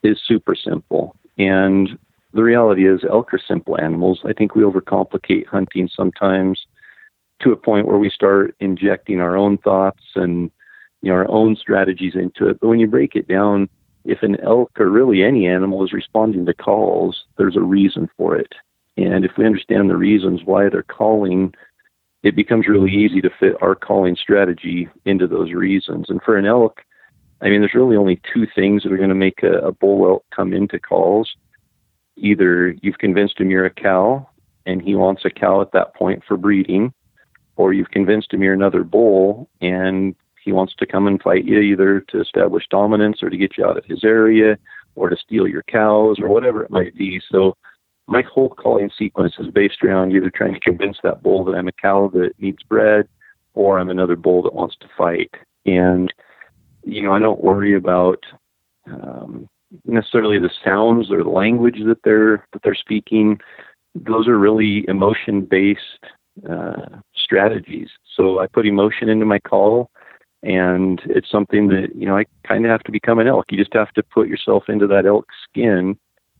is super simple. And the reality is, elk are simple animals. I think we overcomplicate hunting sometimes to a point where we start injecting our own thoughts and you know our own strategies into it. But when you break it down, if an elk or really any animal is responding to calls, there's a reason for it. And if we understand the reasons why they're calling, it becomes really easy to fit our calling strategy into those reasons. And for an elk, I mean, there's really only two things that are going to make a, a bull elk come into calls. Either you've convinced him you're a cow and he wants a cow at that point for breeding, or you've convinced him you're another bull and he wants to come and fight you either to establish dominance or to get you out of his area or to steal your cows or whatever it might be. So my whole calling sequence is based around either trying to convince that bull that I'm a cow that needs bred or I'm another bull that wants to fight. And, you know, I don't worry about um, necessarily the sounds or the language that they're that they're speaking. Those are really emotion based uh, strategies. So I put emotion into my call and it's something that you know I kind of have to become an elk. You just have to put yourself into that elk skin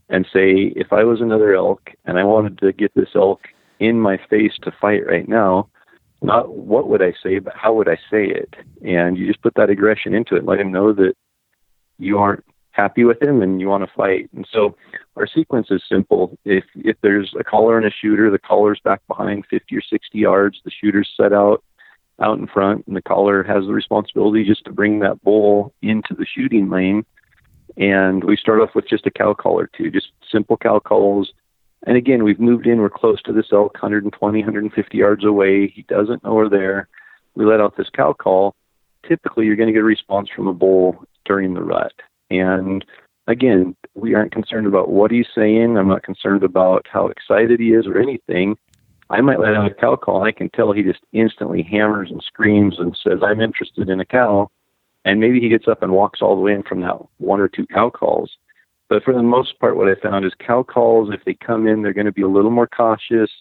and say, if I was another elk and I wanted to get this elk in my face to fight right now, not what would I say, but how would I say it? And you just put that aggression into it, let him know that you aren't happy with him and you want to fight. And so our sequence is simple. If if there's a caller and a shooter, the caller's back behind 50 or 60 yards, the shooter's set out out in front, and the caller has the responsibility just to bring that bull into the shooting lane. And we start off with just a cow call or two, just simple cow calls. And again, we've moved in. We're close to this elk, 120, 150 yards away. He doesn't know we're there. We let out this cow call. Typically, you're going to get a response from a bull during the rut. And again, we aren't concerned about what he's saying. I'm not concerned about how excited he is or anything. I might let out a cow call. and I can tell he just instantly hammers and screams and says, I'm interested in a cow. And maybe he gets up and walks all the way in from that one or two cow calls. But for the most part, what I found is cow calls, if they come in, they're going to be a little more cautious.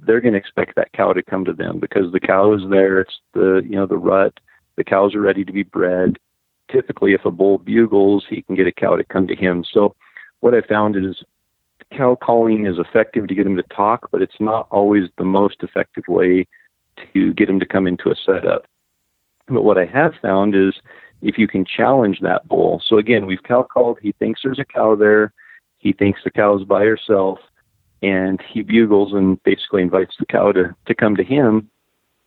They're going to expect that cow to come to them because the cow is there. It's the, you know, the rut. The cows are ready to be bred. Typically, if a bull bugles, he can get a cow to come to him. So what I found is cow calling is effective to get them to talk, but it's not always the most effective way to get them to come into a setup. But what I have found is if you can challenge that bull. So again, we've cow called. He thinks there's a cow there. He thinks the cow is by herself, and he bugles and basically invites the cow to to come to him.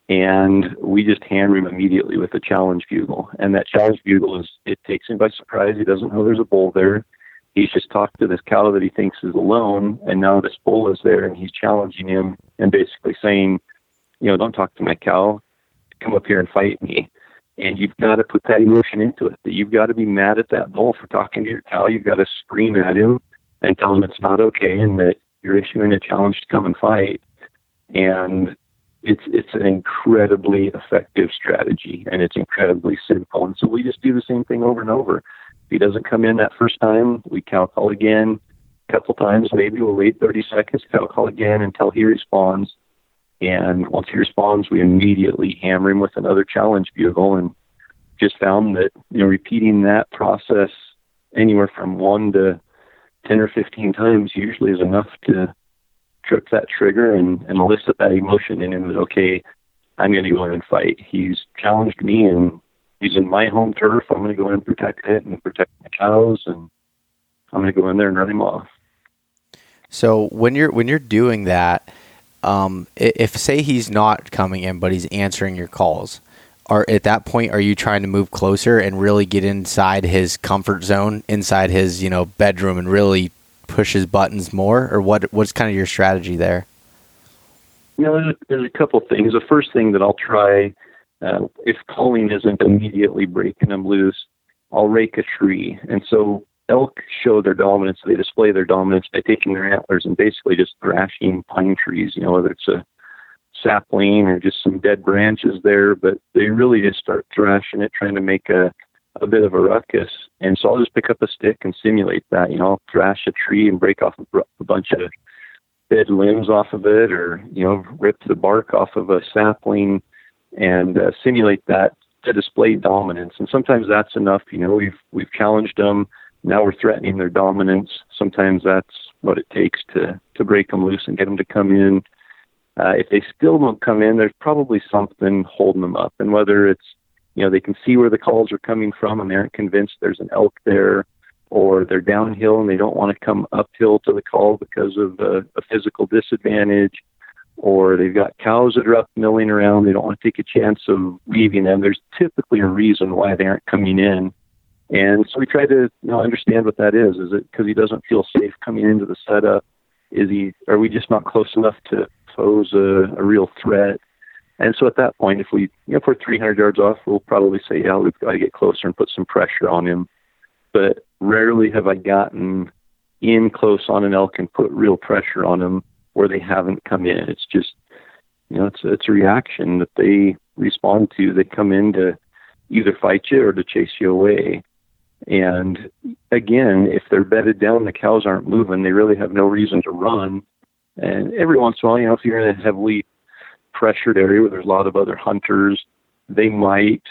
And we just hammer him immediately with a challenge bugle. And that challenge bugle is it takes him by surprise. He doesn't know there's a bull there he's just talked to this cow that he thinks is alone, and now this bull is there, and he's challenging him and basically saying, you know, don't talk to my cow, come up here and fight me. And you've got to put that emotion into it. That you've got to be mad at that bull for talking to your cow. You've got to scream at him and tell him it's not okay, and that you're issuing a challenge to come and fight. And it's it's an incredibly effective strategy, and it's incredibly simple. And so we just do the same thing over and over if he doesn't come in that first time, we cow call again. A couple times, maybe we'll wait 30 seconds, cow call again until he responds. And once he responds, we immediately hammer him with another challenge bugle and just found that, you know, repeating that process anywhere from one to 10 or 15 times usually is enough to trip that trigger and, and elicit that emotion in him that, okay, I'm going to go in and fight. He's challenged me and he's in my home turf. I'm going to go in and protect it and protect the cows, and I'm going to go in there and run him off. So when you're when you're doing that, um, if say he's not coming in, but he's answering your calls, are at that point are you trying to move closer and really get inside his comfort zone, inside his you know bedroom, and really push his buttons more, or what? What's kind of your strategy there? You know, there's a, there's a couple things. The first thing that I'll try uh, if calling isn't immediately breaking them loose, I'll rake a tree. And so elk show their dominance. They display their dominance by taking their antlers and basically just thrashing pine trees, you know, whether it's a sapling or just some dead branches there, but they really just start thrashing it, trying to make a, a bit of a ruckus. And so I'll just pick up a stick and simulate that, you know, I'll thrash a tree and break off a, a bunch of dead limbs off of it or, you know, rip the bark off of a sapling and uh, simulate that to display dominance. And sometimes that's enough. You know, we've we've challenged them. Now we're threatening their dominance. Sometimes that's what it takes to to break them loose and get them to come in. Uh, if they still don't come in, there's probably something holding them up, and whether it's you know, they can see where the calls are coming from and they aren't convinced there's an elk there, or they're downhill and they don't want to come uphill to the call because of a, a physical disadvantage, or they've got cows that are up milling around. They don't want to take a chance of leaving them. There's typically a reason why they aren't coming in. And so we try to you know, understand what that is. Is it because he doesn't feel safe coming into the setup? Is he? Are we just not close enough to pose a, a real threat? And so at that point, if we, you know, if we're 300 yards off, we'll probably say, yeah, we've got to get closer and put some pressure on him. But rarely have I gotten in close on an elk and put real pressure on them where they haven't come in. It's just, you know, it's it's a reaction that they respond to. They come in to either fight you or to chase you away. And again, if they're bedded down, the cows aren't moving. They really have no reason to run. And every once in a while, you know, if you're in a heavily pressured area where there's a lot of other hunters, they might,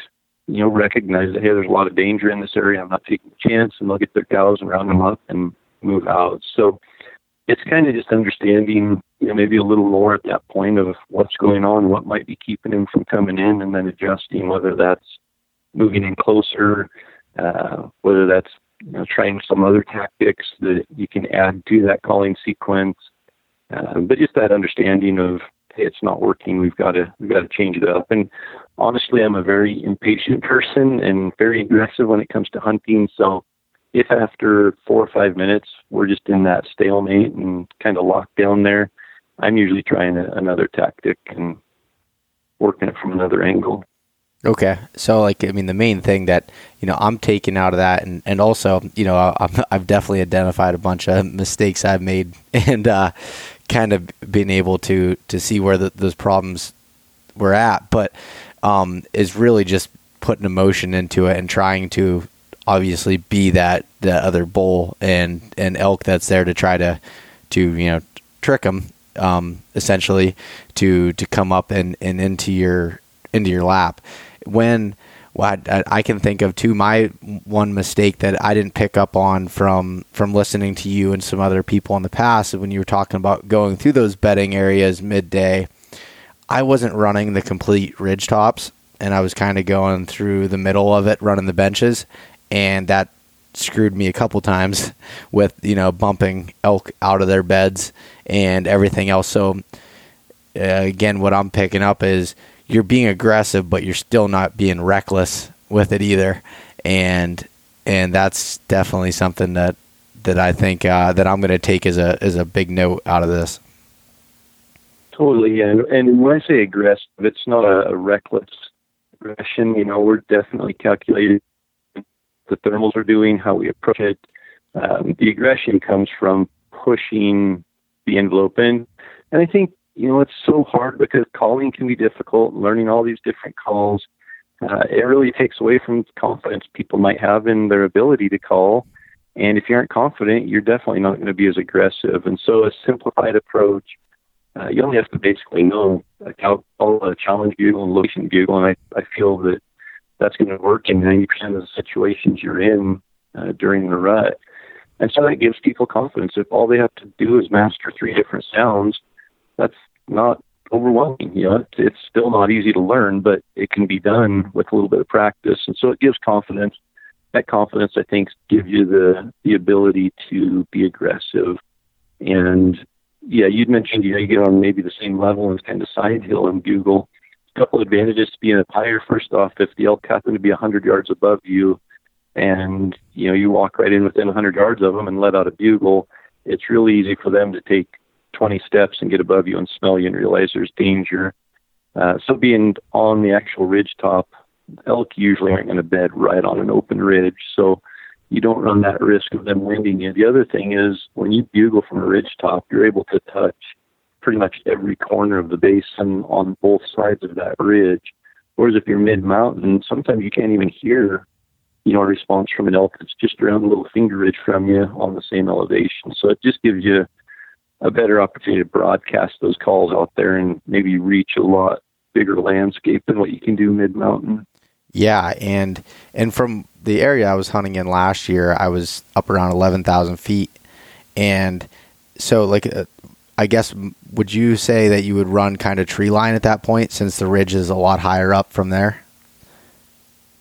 you know, recognize that hey, there's a lot of danger in this area. I'm not taking a chance, and they'll get their cows and round them up and move out. So it's kind of just understanding, you know, maybe a little more at that point of what's going on, what might be keeping him from coming in, and then adjusting whether that's moving in closer, uh, whether that's you know, trying some other tactics that you can add to that calling sequence. Uh, but just that understanding of hey, it's not working. We've got to we've got to change it up. And honestly, I'm a very impatient person and very aggressive when it comes to hunting. So if after four or five minutes we're just in that stalemate and kind of locked down there, I'm usually trying a, another tactic and working it from another angle. Okay, so like I mean, the main thing that you know I'm taking out of that, and and also you know i have definitely identified a bunch of mistakes I've made, and uh, kind of being able to to see where the, those problems were at, but um, is really just putting emotion into it and trying to obviously be that that other bull and and elk that's there to try to to you know trick them um, essentially to to come up and, and into your into your lap when well, I, I, can think of too my one mistake that I didn't pick up on from from listening to you and some other people in the past when you were talking about going through those bedding areas midday. I wasn't running the complete ridge tops and I was kind of going through the middle of it running the benches and that screwed me a couple times with you know bumping elk out of their beds and everything else so uh, again what I'm picking up is you're being aggressive, but you're still not being reckless with it either. And and that's definitely something that that I think uh, that I'm going to take as a as a big note out of this. Totally, and and when I say aggressive, it's not a, a reckless aggression. You know, we're definitely calculating the thermals are doing, how we approach it. Um, the aggression comes from pushing the envelope in, and I think you know, it's so hard because calling can be difficult, learning all these different calls. Uh, it really takes away from confidence people might have in their ability to call. And if you aren't confident, you're definitely not going to be as aggressive. And so, a simplified approach, uh, you only have to basically know how call a challenge bugle and location bugle. And I, I feel that that's going to work in 90% of the situations you're in uh, during the rut. And so that gives people confidence. If all they have to do is master three different sounds, that's not overwhelming. You know, it's, still not easy to learn, but it can be done with a little bit of practice, and so it gives confidence. That confidence, I think, gives you the the ability to be aggressive. And yeah, you'd mentioned you, know, you get on maybe the same level and kind of side hill and bugle. A couple advantages to being a higher. First off, if the elk happen to be 100 yards above you, and you know you walk right in within 100 yards of them and let out a bugle, it's really easy for them to take 20 steps and get above you and smell you and realize there's danger. Uh, so being on the actual ridge top, elk usually aren't going to bed right on an open ridge, so you don't run that risk of them winding you. The other thing is when you bugle from a ridge top, you're able to touch pretty much every corner of the basin on both sides of that ridge. Whereas if you're mid mountain, sometimes you can't even hear, you know, a response from an elk that's just around a little finger ridge from you on the same elevation. So it just gives you a better opportunity to broadcast those calls out there and maybe reach a lot bigger landscape than what you can do mid mountain. Yeah, and and from the area I was hunting in last year, I was up around eleven thousand feet, and so like uh, I guess would you say that you would run kind of tree line at that point since the ridge is a lot higher up from there?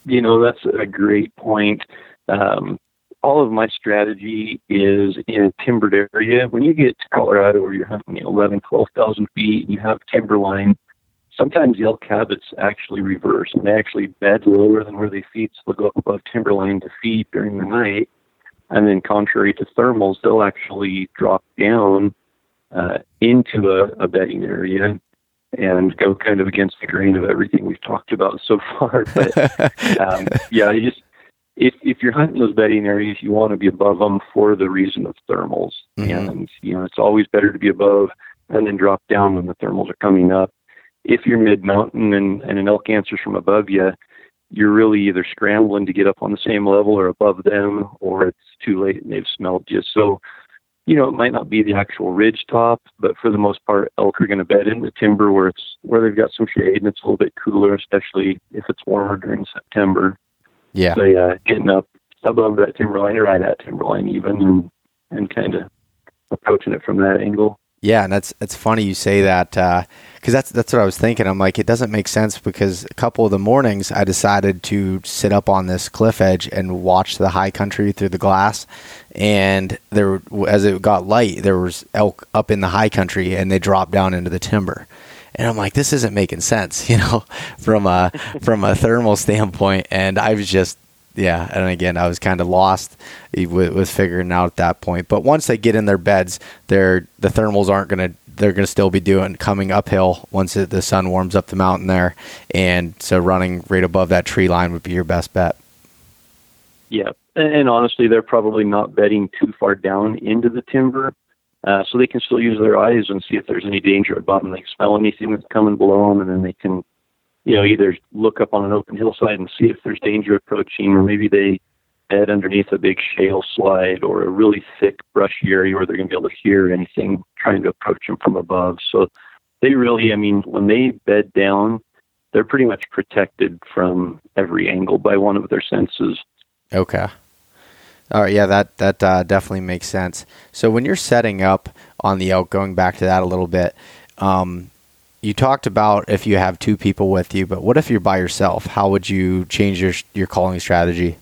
You know, that's a great point. Um, all of my strategy is in timbered area. When you get to Colorado where you're hunting 11, 12,000 feet you have timberline, sometimes the elk habits actually reverse and they actually bed lower than where they feed, so they'll go up above timberline to feed during the night. And then, contrary to thermals, they'll actually drop down uh, into a, a bedding area and go kind of against the grain of everything we've talked about so far. But um, yeah, you just if if you're hunting those bedding areas, you want to be above them for the reason of thermals, mm-hmm. and you know it's always better to be above and then drop down when the thermals are coming up. If you're mid mountain and, and an elk answers from above you, you're really either scrambling to get up on the same level or above them, or it's too late and they've smelled you. So, you know, it might not be the actual ridge top, but for the most part, elk are going to bed in the timber where it's where they've got some shade and it's a little bit cooler, especially if it's warmer during September. Yeah. So yeah, getting up above that timberline right at timberline even, and and kind of approaching it from that angle. Yeah, and that's it's funny you say that because uh, that's that's what I was thinking. I'm like, it doesn't make sense because a couple of the mornings I decided to sit up on this cliff edge and watch the high country through the glass, and there as it got light, there was elk up in the high country, and they dropped down into the timber. And I'm like, this isn't making sense, you know, from a from a thermal standpoint. And I was just yeah, and again, I was kind of lost with, with, figuring out at that point. But once they get in their beds, they're the thermals aren't going to they're going to still be doing coming uphill once it, the sun warms up the mountain there, and so running right above that tree line would be your best bet. Yeah, and honestly, they're probably not bedding too far down into the timber, uh, so they can still use their eyes and see if there's any danger above them. They smell anything that's coming below them, and then they can you know, either look up on an open hillside and see if there's danger approaching, or maybe they head underneath a big shale slide or a really thick brushy area where they're going to be able to hear anything trying to approach them from above. So they really, I mean, when they bed down, they're pretty much protected from every angle by one of their senses. Okay. All right, yeah, that that uh, definitely makes sense. So when you're setting up on the elk, going back to that a little bit, um, you talked about if you have two people with you, but what if you're by yourself? How would you change your your calling strategy?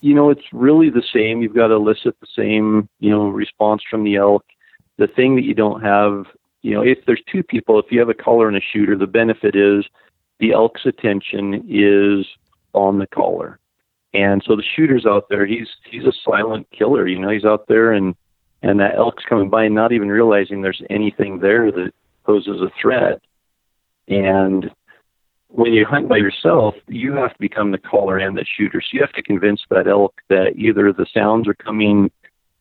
You know, it's really the same. You've got to elicit the same, you know, response from the elk. The thing that you don't have, you know, if there's two people, if you have a caller and a shooter, the benefit is the elk's attention is on the caller. And so the shooter's out there, he's he's a silent killer, you know, he's out there and and that elk's coming by not even realizing there's anything there that poses a threat. And when you hunt by yourself, you have to become the caller and the shooter. So you have to convince that elk that either the sounds are coming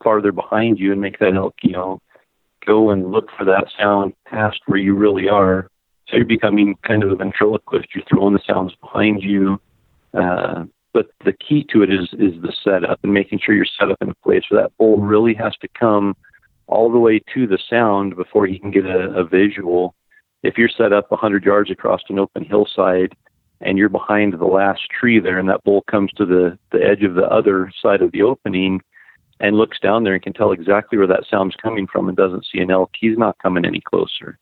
farther behind you and make that elk, you know, go and look for that sound past where you really are. So you're becoming kind of a ventriloquist. You're throwing the sounds behind you. Uh, but the key to it is is the setup and making sure you're set up in a place where that bull really has to come all the way to the sound before he can get a, a visual. If you're set up 100 yards across an open hillside and you're behind the last tree there, and that bull comes to the, the edge of the other side of the opening and looks down there and can tell exactly where that sound's coming from and doesn't see an elk, he's not coming any closer.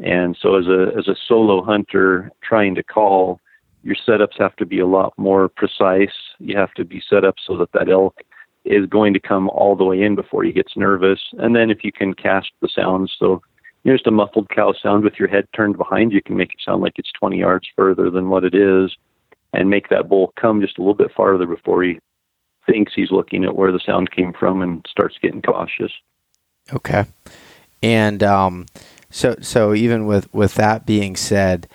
And so, as a as a solo hunter trying to call, your setups have to be a lot more precise. You have to be set up so that that elk is going to come all the way in before he gets nervous. And then if you can cast the sounds, so you just a muffled cow sound with your head turned behind you can make it sound like it's 20 yards further than what it is, and make that bull come just a little bit farther before he thinks he's looking at where the sound came from and starts getting cautious. Okay, and um, so so even with with that being said,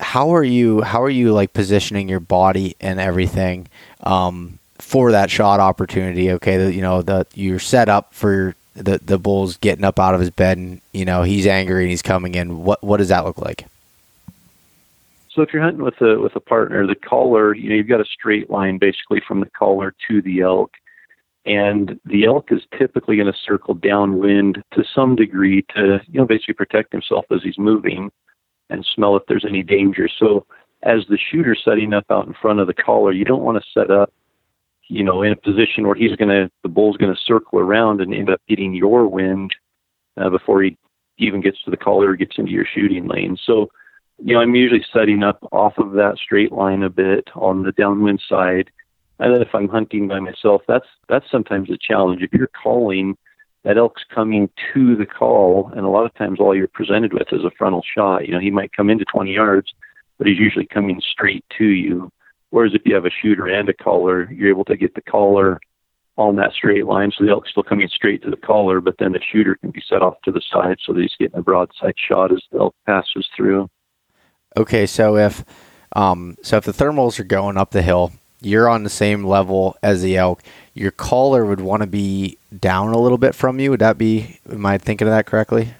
how are you how are you like positioning your body and everything? Um, for that shot opportunity. Okay, the, you know the you're set up for the the bull's getting up out of his bed and you know he's angry and he's coming in. What what does that look like? So if you're hunting with a with a partner, the caller, you know, you've got a straight line basically from the caller to the elk, and the elk is typically going to circle downwind to some degree to you know basically protect himself as he's moving and smell if there's any danger. So as the shooter setting up out in front of the caller, you don't want to set up you know, in a position where he's going to, the bull's going to circle around and end up getting your wind uh, before he even gets to the caller or gets into your shooting lane. So you know, I'm usually setting up off of that straight line a bit on the downwind side. And then if I'm hunting by myself, that's that's sometimes a challenge. If you're calling, that elk's coming to the call, and a lot of times all you're presented with is a frontal shot. You know, he might come into 20 yards, but he's usually coming straight to you. Whereas if you have a shooter and a caller, you're able to get the caller on that straight line, so the elk's still coming straight to the caller, but then the shooter can be set off to the side so that he's getting a broadside shot as the elk passes through. Okay, so if um, so if the thermals are going up the hill, you're on the same level as the elk. Your caller would want to be down a little bit from you. Would that be? Am I thinking of that correctly?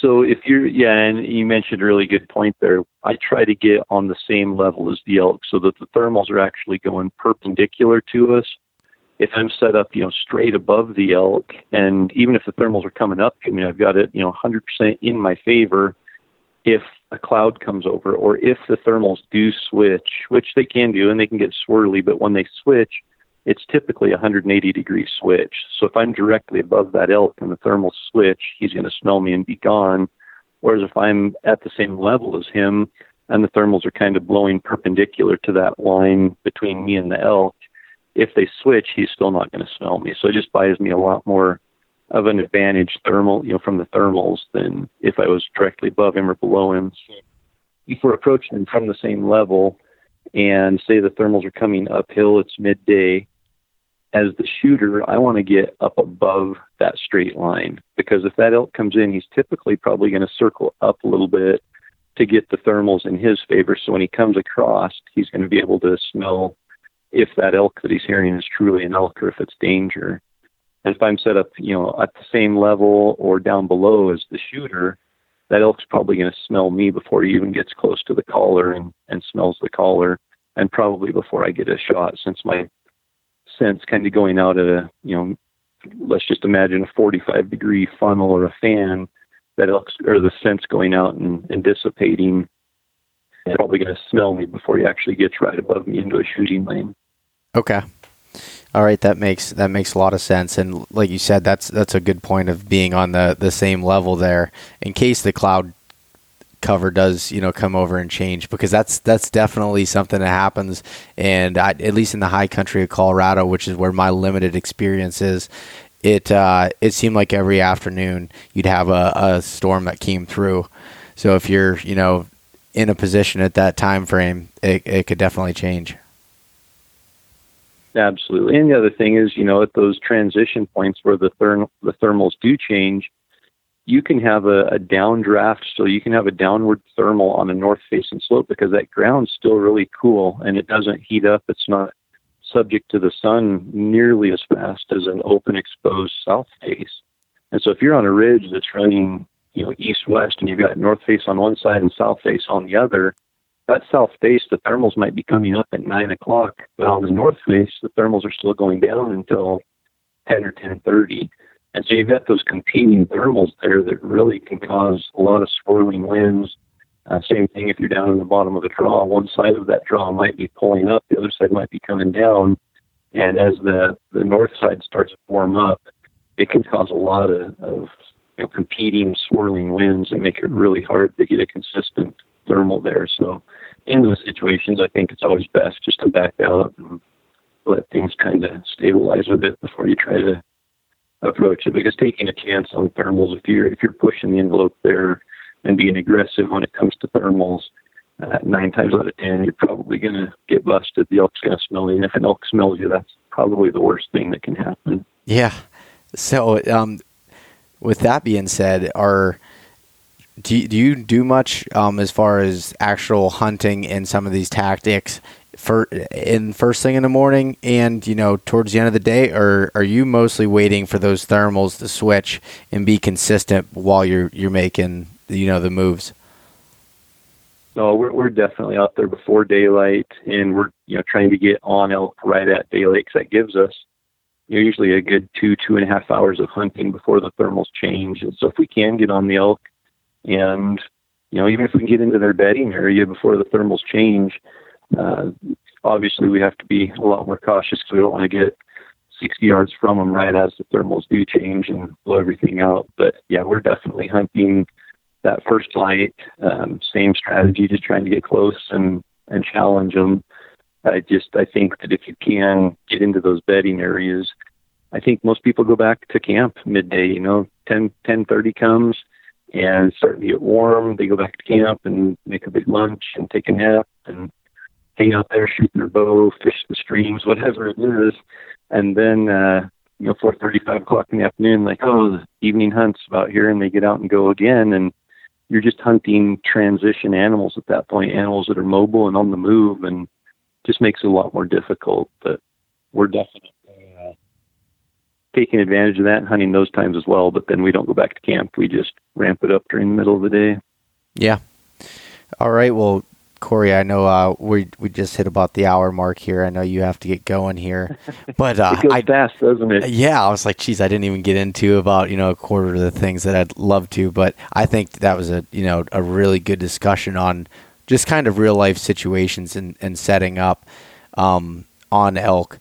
So if you're, yeah, and you mentioned a really good point there. I try to get on the same level as the elk so that the thermals are actually going perpendicular to us. If I'm set up, you know, straight above the elk, and even if the thermals are coming up, I mean, I've got it, you know, 100% in my favor. If a cloud comes over, or if the thermals do switch, which they can do, and they can get swirly, but when they switch, it's typically a 180 degree switch. So if I'm directly above that elk and the thermal switch, he's going to smell me and be gone. Whereas if I'm at the same level as him and the thermals are kind of blowing perpendicular to that line between me and the elk, if they switch, he's still not going to smell me. So it just buys me a lot more of an advantage thermal, you know, from the thermals than if I was directly above him or below him. If we're approaching him from the same level, and say the thermals are coming uphill, it's midday. As the shooter, I want to get up above that straight line because if that elk comes in, he's typically probably going to circle up a little bit to get the thermals in his favor. So when he comes across, he's going to be able to smell if that elk that he's hearing is truly an elk or if it's danger. And if I'm set up, you know, at the same level or down below as the shooter, that elk's probably going to smell me before he even gets close to the caller and, and smells the caller, and probably before I get a shot, since my scent's kind of going out at a, you know, let's just imagine a 45 degree funnel or a fan, that elk's, or the scent's going out and, and dissipating, probably going to smell me before he actually gets right above me into a shooting lane. Okay. All right, that makes that makes a lot of sense, and like you said, that's that's a good point of being on the the same level there in case the cloud cover does you know come over and change because that's that's definitely something that happens. And I, at least in the high country of Colorado which is where my limited experience is it uh, it seemed like every afternoon you'd have a, a storm that came through. So if you're you know in a position at that time frame it, it could definitely change. Absolutely. And the other thing is, you know, at those transition points where the, therm- the thermals do change, you can have a, a downdraft, so you can have a downward thermal on a north facing slope because that ground's still really cool and it doesn't heat up. It's not subject to the sun nearly as fast as an open exposed south face. And so if you're on a ridge that's running, you know, east west and you've got north face on one side and south face on the other, that south face, the thermals might be coming up at nine o'clock, but on the north face, the thermals are still going down until ten or ten thirty. And so you've got those competing thermals there that really can cause a lot of swirling winds. Uh, same thing if you're down in the bottom of a draw. One side of that draw might be pulling up, the other side might be coming down. And as the, the north side starts to warm up, it can cause a lot of, of you know, competing swirling winds and make it really hard to get a consistent thermal there. So in those situations, I think it's always best just to back out and let things kind of stabilize a bit before you try to approach it. Because taking a chance on thermals, if you're if you're pushing the envelope there and being aggressive when it comes to thermals, uh, nine times out of ten, you're probably going to get busted. The elk's going to smell you, and if an elk smells you, that's probably the worst thing that can happen. Yeah. So, um, with that being said, are do you, do you do much um, as far as actual hunting and some of these tactics for in first thing in the morning and you know towards the end of the day or are you mostly waiting for those thermals to switch and be consistent while you're you're making you know the moves? No we're, we're definitely out there before daylight and we're you know trying to get on elk right at daylight because that gives us you know, usually a good two two and a half hours of hunting before the thermals change. And so if we can get on the elk and, you know, even if we get into their bedding area before the thermals change, uh, obviously we have to be a lot more cautious because we don't want to get 60 yards from them right as the thermals do change and blow everything out. But yeah, we're definitely hunting that first light, um, same strategy, just trying to get close and and challenge them. I just I think that if you can get into those bedding areas, I think most people go back to camp midday. You know, ten ten thirty comes and starting to get warm. They go back to camp and make a big lunch and take a nap and hang out there, shoot their bow, fish the streams, whatever it is, and then uh, you know four thirty, five o'clock in the afternoon, like oh, the evening hunt's about here, and they get out and go again, and you're just hunting transition animals at that point, animals that are mobile and on the move, and just makes it a lot more difficult. But we're definitely uh, taking advantage of that and hunting those times as well. But then we don't go back to camp; we just ramp it up during the middle of the day. Yeah. All right. Well, Corey, I know uh, we we just hit about the hour mark here. I know you have to get going here, but uh, it goes I, fast, doesn't it? Yeah, I was like, geez, I didn't even get into about you know a quarter of the things that I'd love to, but I think that was a you know a really good discussion on just kind of real life situations and, and setting up um, on elk.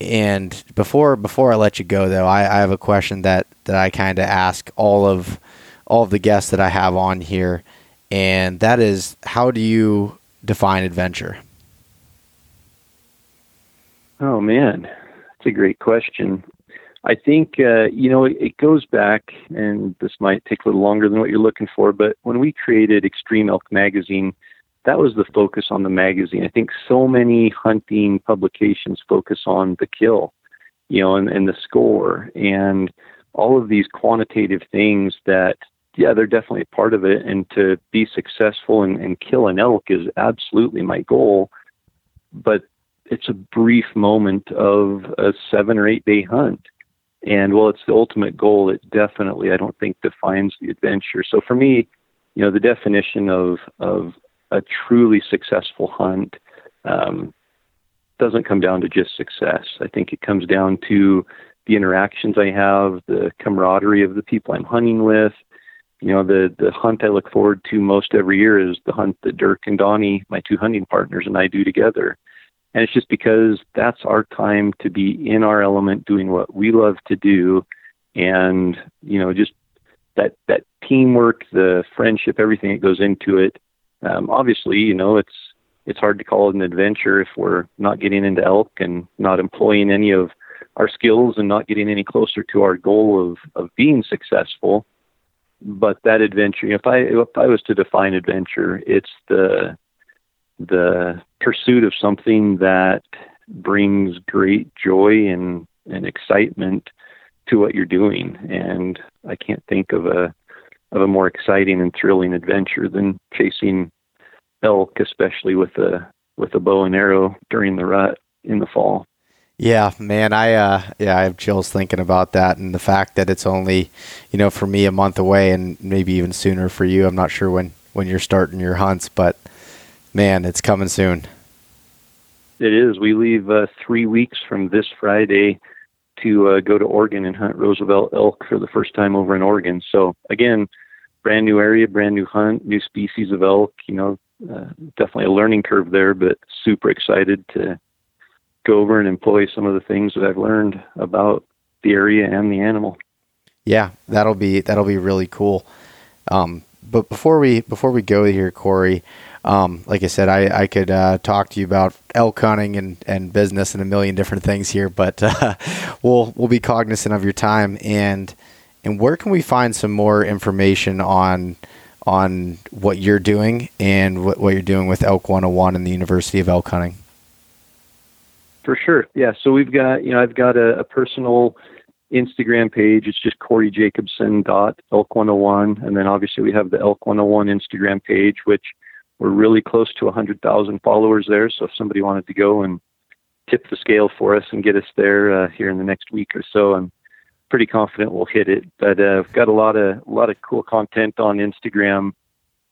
And before before I let you go though, I, I have a question that that I kind of ask all of all of the guests that I have on here and that is how do you define adventure? Oh man, that's a great question. I think uh, you know it, goes back, and this might take a little longer than what you're looking for. But when we created Extreme Elk magazine, that was the focus on the magazine. I think so many hunting publications focus on the kill, you know, and, and the score, and all of these quantitative things that yeah, they're definitely a part of it. And to be successful and, and kill an elk is absolutely my goal. But it's a brief moment of a seven or eight day hunt. And while it's the ultimate goal, it definitely, I don't think, defines the adventure. So for me, you know, the definition of, of a truly successful hunt um, doesn't come down to just success. I think it comes down to the interactions I have, the camaraderie of the people I'm hunting with, you know, the the hunt I look forward to most every year is the hunt that Dirk and Donnie, my two hunting partners, and I do together. And it's just because that's our time to be in our element, doing what we love to do, and you know, just that that teamwork, the friendship, everything that goes into it. Um, obviously, you know, it's it's hard to call it an adventure if we're not getting into elk and not employing any of our skills and not getting any closer to our goal of of being successful but that adventure, if I if I was to define adventure, it's the the pursuit of something that brings great joy and and excitement to what you're doing. And I can't think of a of a more exciting and thrilling adventure than chasing elk, especially with a with a bow and arrow during the rut in the fall. Yeah, man, I uh, yeah, I have chills thinking about that, and the fact that it's only, you know, for me a month away, and maybe even sooner for you. I'm not sure when when you're starting your hunts, but man, it's coming soon. It is. We leave uh, three weeks from this Friday to uh, go to Oregon and hunt Roosevelt elk for the first time over in Oregon. So again, brand new area, brand new hunt, new species of elk. You know, uh, definitely a learning curve there, but super excited to go over and employ some of the things that I've learned about the area and the animal. Yeah, that'll be that'll be really cool. Um, but before we before we go here, Corey, um, like I said, I, I could uh, talk to you about elk hunting and, and business and a million different things here, but uh, we'll we'll be cognizant of your time and and where can we find some more information on on what you're doing and what, what you're doing with Elk 101 and the University of Elk Hunting? For sure. Yeah. So we've got, you know, I've got a, a personal Instagram page. It's just Corey Jacobsen dot Elk 101, and then obviously we have the Elk 101 Instagram page, which we're really close to 100,000 followers there. So if somebody wanted to go and tip the scale for us and get us there uh, here in the next week or so, I'm pretty confident we'll hit it. But uh, we've got a lot of a lot of cool content on Instagram.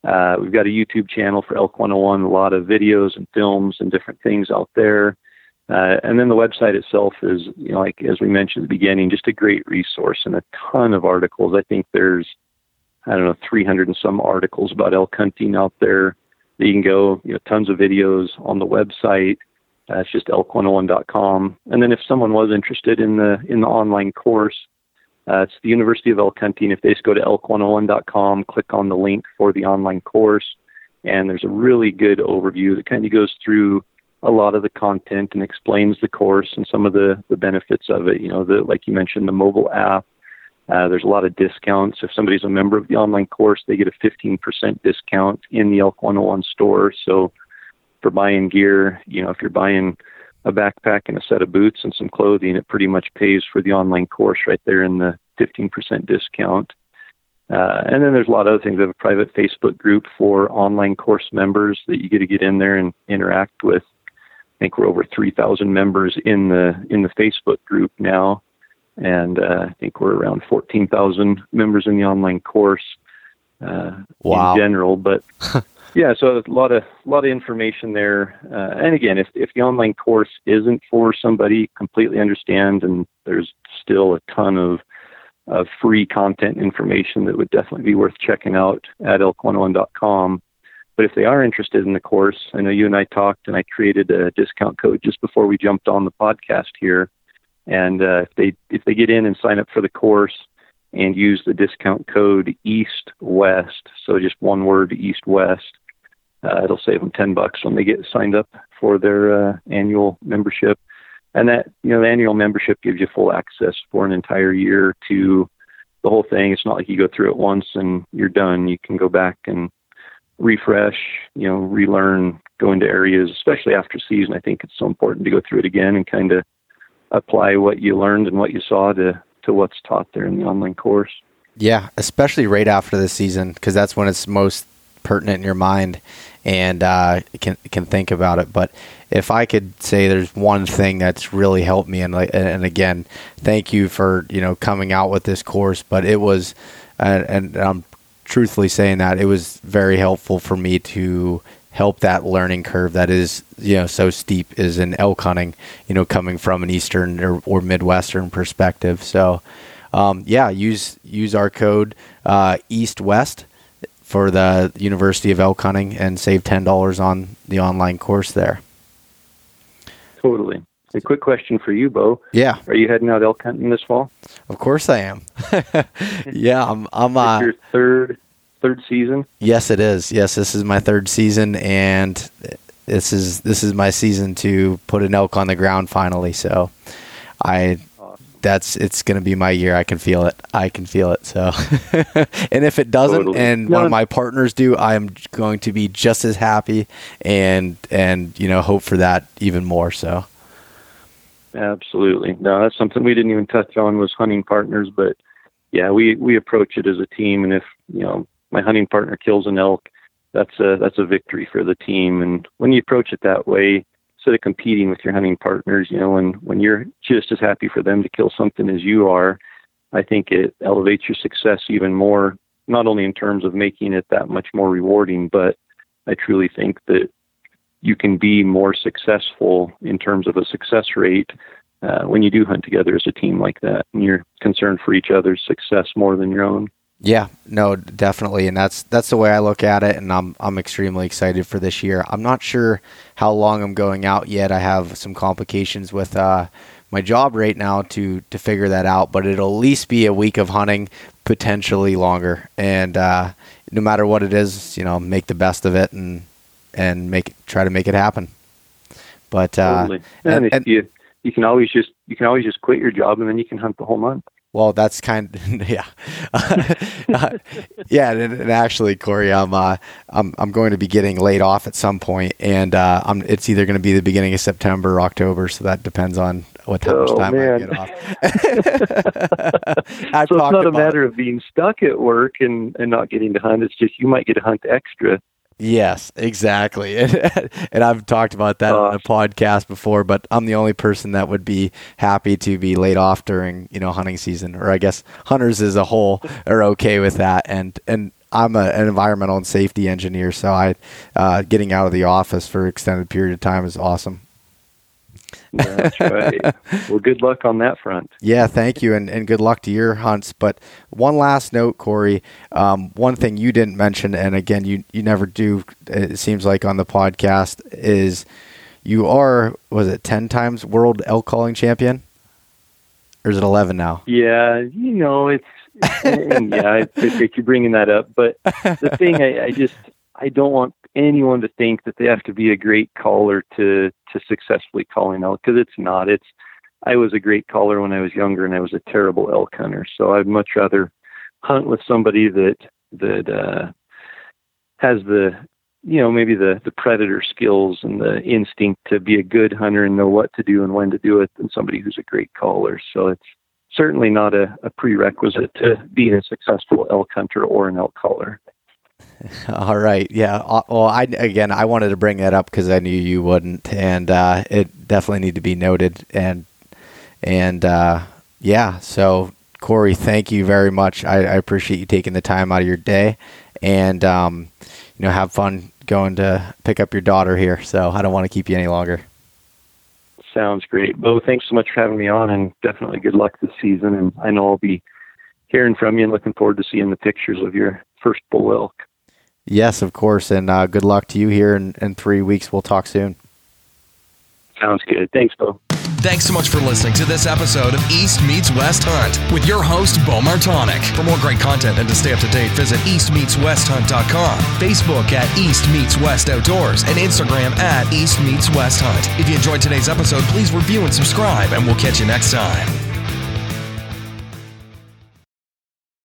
Uh, we've got a YouTube channel for Elk 101, a lot of videos and films and different things out there. Uh, and then the website itself is, you know, like as we mentioned at the beginning, just a great resource and a ton of articles. I think there's, I don't know, 300 and some articles about elk hunting out there you can go, you know, tons of videos on the website. Uh, it's just elk101.com. And then if someone was interested in the in the online course, Uh, it's the University of Elk Hunting. If they just go to elk101.com, click on the link for the online course, and there's a really good overview that kind of goes through a lot of the content and explains the course and some of the, the benefits of it. You know, the like you mentioned, the mobile app. Uh, there's a lot of discounts. If somebody's a member of the online course, they get a 15% discount in the Elk 101 store. So for buying gear, you know, if you're buying a backpack and a set of boots and some clothing, it pretty much pays for the online course right there in the 15% discount. Uh, and then there's a lot of other things. We have a private Facebook group for online course members that you get to get in there and interact with. I think we're over 3,000 members in the in the Facebook group now, and uh, I think we're around 14,000 members in the online course uh, wow. in general. But Yeah, so a lot of a lot of information there. Uh, and again, if if the online course isn't for somebody, completely understand, and there's still a ton of of free content information that would definitely be worth checking out at elk101.com. But if they are interested in the course, I know you and I talked, and I created a discount code just before we jumped on the podcast here. And uh, if they if they get in and sign up for the course, and use the discount code East West. So just one word, East West. Uh, it'll save them 10 bucks when they get signed up for their uh, annual membership. And that, you know, the annual membership gives you full access for an entire year to the whole thing. It's not like you go through it once and you're done. You can go back and refresh, you know, relearn, go into areas, especially after season. I think it's so important to go through it again and kind of apply what you learned and what you saw to, to what's taught there in the online course. Yeah, especially right after the season because that's when it's most pertinent in your mind and uh, can can think about it. But if I could say there's one thing that's really helped me, and and again, thank you for you know coming out with this course. But it was, uh, and I'm truthfully saying that it was very helpful for me to help that learning curve that is you know so steep is in elk hunting. You know, coming from an eastern or, or midwestern perspective. So. Um, yeah, use use our code uh, East West for the University of Elk Hunting and save ten dollars on the online course there. Totally. A quick question for you, Bo. Yeah. Are you heading out elk hunting this fall? Of course I am. yeah, I'm. I'm. Uh, your third third season. Yes, it is. Yes, this is my third season, and this is this is my season to put an elk on the ground finally. So, I that's it's going to be my year. I can feel it. I can feel it. So, and if it doesn't, totally. and no. one of my partners do, I'm going to be just as happy, and and you know hope for that even more. So, absolutely. No, that's something we didn't even touch on was hunting partners, but yeah, we we approach it as a team, and if you know my hunting partner kills an elk, that's a that's a victory for the team. And when you approach it that way, instead of competing with your hunting partners, you know, when when you're just as happy for them to kill something as you are, I think it elevates your success even more. Not only in terms of making it that much more rewarding, but I truly think that you can be more successful in terms of a success rate uh, when you do hunt together as a team like that, and you're concerned for each other's success more than your own. Yeah, no, definitely, and that's that's the way I look at it, and I'm I'm extremely excited for this year. I'm not sure how long I'm going out yet. I have some complications with uh, my job right now to to figure that out, but it'll at least be a week of hunting, potentially longer. And uh, no matter what it is, you know, make the best of it and and make try to make it happen. But uh, totally. and, and, and you you can always just you can always just quit your job and then you can hunt the whole month. Well, that's kind of, yeah, uh, yeah. And, and, actually, Corey, I'm, uh, I'm I'm going to be getting laid off at some point, and uh, I'm, it's either going to be the beginning of September or October, so that depends on what time, oh, time man. I get off. so it's not a matter of being stuck at work and, and not getting to hunt. It's just you might get to hunt extra Yes, exactly. and I've talked about that on a podcast before, but I'm the only person that would be happy to be laid off during, you know, hunting season, or I guess hunters as a whole are okay with that. And, and I'm a, an environmental and safety engineer, so I, uh, getting out of the office for extended period of time is awesome. That's right. well, good luck on that front. Yeah, thank you, and, and good luck to your hunts. But one last note, Corey. Um, one thing you didn't mention, and again, you you never do. It seems like on the podcast is you are was it ten times world elk calling champion? or is it 11 now? Yeah, you know, it's yeah, it's great you bringing that up. But the thing, I, I just I don't want anyone to think that they have to be a great caller to to successfully calling elk because it's not. It's I was a great caller when I was younger, and I was a terrible elk hunter. So I'd much rather hunt with somebody that that uh, has the you know maybe the the predator skills and the instinct to be a good hunter and know what to do and when to do it than somebody who's a great caller. So it's certainly not a, a prerequisite to being a successful elk hunter or an elk caller. All right. Yeah. Uh, well, I again, I wanted to bring that up because I knew you wouldn't, and uh, it definitely need to be noted. And and uh, yeah, so Corey, thank you very much. I, I, appreciate you taking the time out of your day, and um, you know, have fun going to pick up your daughter here. So I don't want to keep you any longer. Sounds great, Bo. Thanks so much for having me on, and definitely good luck this season. And I know I'll be hearing from you and looking forward to seeing the pictures of your first bull elk. Yes, of course, and uh, good luck to you here in, in three weeks. We'll talk soon. Sounds good. Thanks, Bo. Thanks so much for listening to this episode of East Meets West Hunt with your host, Bo Martonic. For more great content and to stay up to date, visit eastmeetswesthunt.com, Facebook at East Meets West Outdoors, and Instagram at East Meets West Hunt. If you enjoyed today's episode, please review and subscribe, and we'll catch you next time.